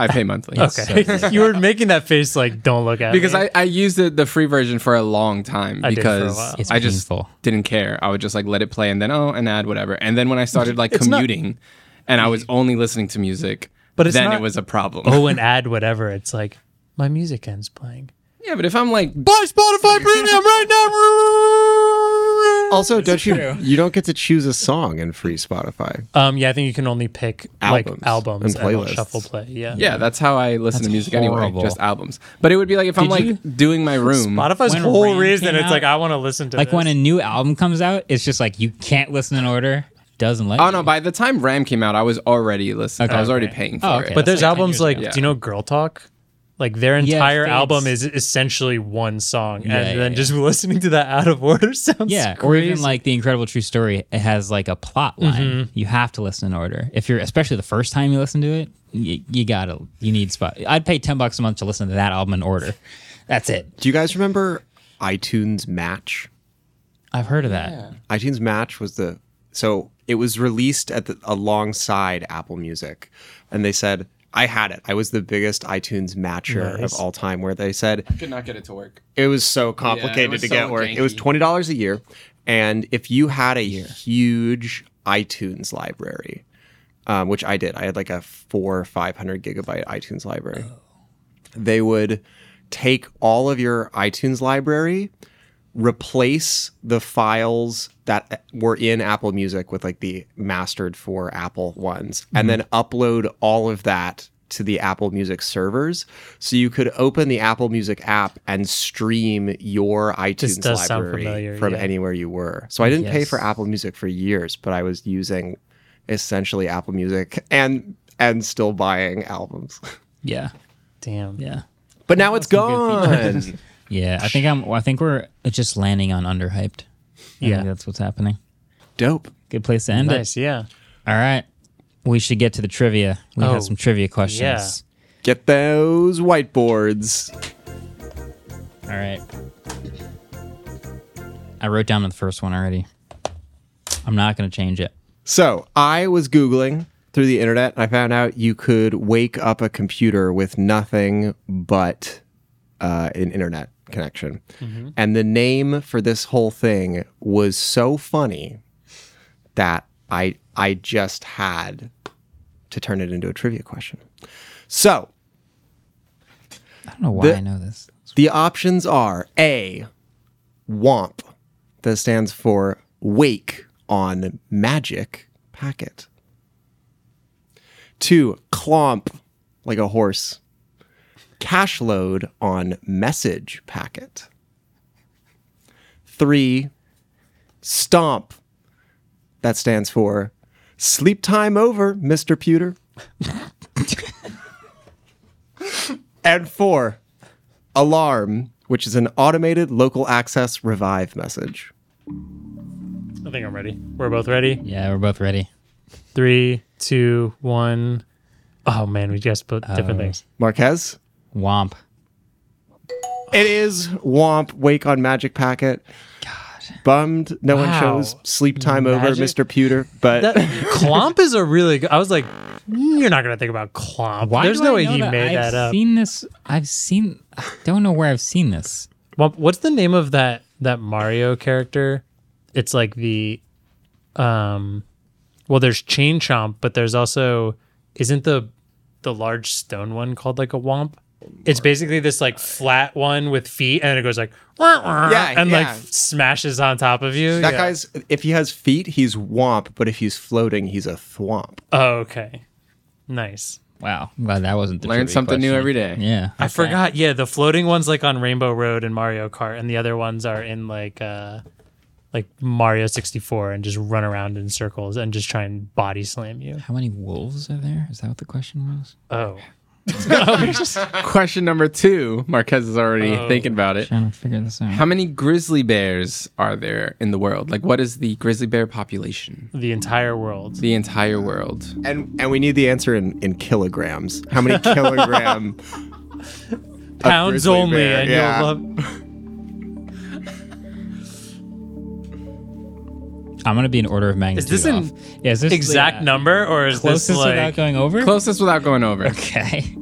I pay monthly. Okay, you were making that face like don't look at Because me. I, I used the, the free version for a long time I did for a because while. It's I just didn't care. I would just like let it play and then oh an ad whatever. And then when I started like It's not- commuting and I was only listening to music, But it's then not- it was a problem. oh, and add whatever. It's like my music ends playing. yeah, but if I'm like Buy Spotify Premium right now. Also, don't you you don't get to choose a song in free Spotify. Um, yeah, I think you can only pick Albums like albums and and, it'll playlists. shuffle play. Yeah, yeah, that's how I listen to music horrible. anyway, just albums. But it would be like if I'm Did like you- doing my room. Spotify's When whole Ram reason came it's out- like I want to listen to like this. when a new album comes out, it's just like you can't listen in order. Doesn't let Oh you. no! By the time Ram came out, I was already listening. I was already paying for Oh, it. okay. But there's like albums like, ago. do you know Girl Talk? Like their entire it's- album is essentially one song, Yeah, and yeah, then yeah. just listening to that out of order sounds Yeah, crazy. or even like the Incredible True Story. It has like a plot line. Mm-hmm. You have to listen in order. If you're, especially the first time you listen to it, you, you gotta, you need spot. I'd pay ten bucks a month to listen to that album in order. That's it. Do you guys remember iTunes Match? I've heard of that. iTunes Match was the so it was released at the alongside Apple Music, and they said I had it. I was the biggest iTunes matcher Nice. of all time. Where they said I could not get it to work. it was so complicated was to so get work. It was twenty dollars a year, and if you had a huge iTunes library, um, which I did, I had like a four or five hundred gigabyte iTunes library. They would take all of your iTunes library, replace the files that were in Apple Music with like the mastered for Apple ones, and mm-hmm. then upload all of that to the Apple Music servers. So you could open the Apple Music app and stream your iTunes library familiar, from yeah. anywhere you were. So I didn't pay for Apple Music for years, but I was using essentially Apple Music and and still buying albums. Yeah, Damn. yeah, But now it's some good gone. yeah. I think I'm. I think we're just landing on underhyped. I Yeah. think that's what's happening. Dope. Good place to end Nice, yeah. All right. We should get to the trivia. We Oh, have some trivia questions. yeah. Get those whiteboards. All right. I wrote down the first one already. I'm not going to change it. So I was Googling through the internet and I found out you could wake up a computer with nothing but uh, an internet connection. Mm-hmm. And the name for this whole thing was so funny that I I just had to turn it into a trivia question. So I don't know why The- I know this. the options are A, WOMP, that stands for Wake on Magic Packet. Two, Clomp, like a horse, Cash Load on Message Packet. Three, Stomp, that stands for Sleep Time Over, Mr. Pewter. and four, Alarm, which is an automated local access revive message. I think I'm ready. We're both ready. Yeah, we're both ready. Three, two, one. Oh man, we just put different oh. things. Marques? Womp. It is Womp Wake on Magic Packet. God. Bummed no one Wow. chose Sleep Time Over, Mr. Pewter, but That Clomp is a really good. I was like, "Mm, you're not gonna think about Clomp. Why There's no I way he that? made I've that up. seen this. I've seen. I don't know where I've seen this. Well, what's the name of that that Mario character? It's like the, um, well, there's Chain Chomp, but there's also isn't the the large stone one called like a Womp? It's basically this like flat one with feet, and it goes like Yeah, and like smashes on top of you. that Yeah. guy's, if he has feet, he's Whomp, but if he's floating, he's a Thwomp. Oh, okay, nice. Wow. I'm glad that wasn't the Learn trivia something new every day. Yeah. I forgot. Yeah, the floating ones like on Rainbow Road and Mario Kart, and the other ones are in like uh like Mario 64 and just run around in circles and just try and body slam you. How many wolves are there? Is that what the question was? Oh. Question number two. Marques is already Oh. thinking about it. Trying to figure this out. How many grizzly bears are there in the world? Like, what is the grizzly bear population? The entire world. The entire world. And and we need the answer in, in kilograms. How many kilogram Pounds only, bear? and Yeah. you'll love I'm gonna be in order of magnitude. Is this an off. Yeah, is this exact the, uh, number or is closest this like without going over? Closest without going over. Okay.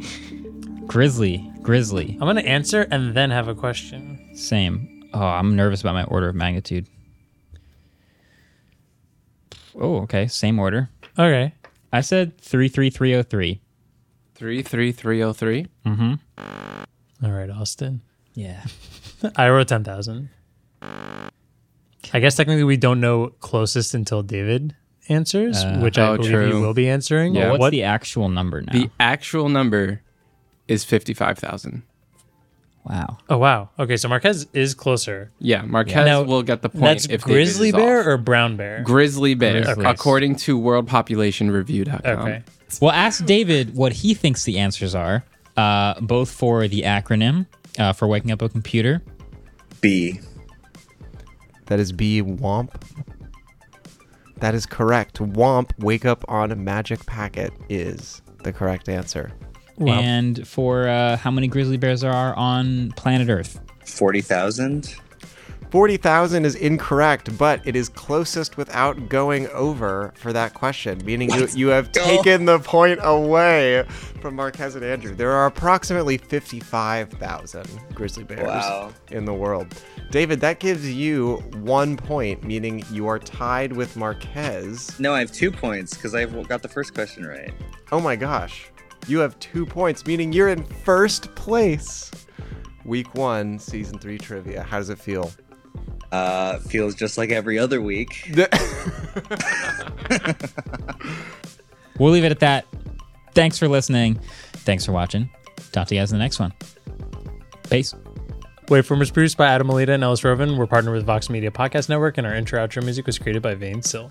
Grizzly. Grizzly. I'm gonna answer and then have a question. Same. Oh, I'm nervous about my order of magnitude. Oh, okay. Same order. Okay. I said three three three oh three. 33303. 33303? Mm hmm. All right, Austin. Yeah. I wrote 10,000. I guess technically we don't know closest until David answers, which I oh, believe true. he will be answering. Yeah. What's What the actual number now? The actual number is 55,000. wow. Oh wow. Okay, so Marques is closer. Yeah, Marques Now, will get the point That's if David grizzly is bear off. or brown bear? Grizzly bear, Grizzly. according to worldpopulationreview.com. okay. Well, ask David what he thinks the answers are, uh, both for the acronym uh, for waking up a computer. B. That is B Womp. That is correct. Womp Wake Up on a Magic Packet is the correct answer. Wow. And for uh, how many grizzly bears there are on planet Earth. 40,000. 40,000 is incorrect, but it is closest without going over for that question, meaning you, you have taken the point away from Marques and Andrew. There are approximately 55,000 grizzly bears Wow. in the world. David, that gives you one point, meaning you are tied with Marques. No, I have two points because I got the first question right. Oh my gosh. You have two points, meaning you're in first place. Week one, season three trivia. How does it feel? Uh, feels just like every other week. We'll leave it at that. Thanks for listening. Thanks for watching. Talk to you guys in the next one. Peace. Waveform is produced by Adam Alita and Ellis Rovin. We're partnered with Vox Media Podcast Network, and our intro outro music was created by Vane Sill.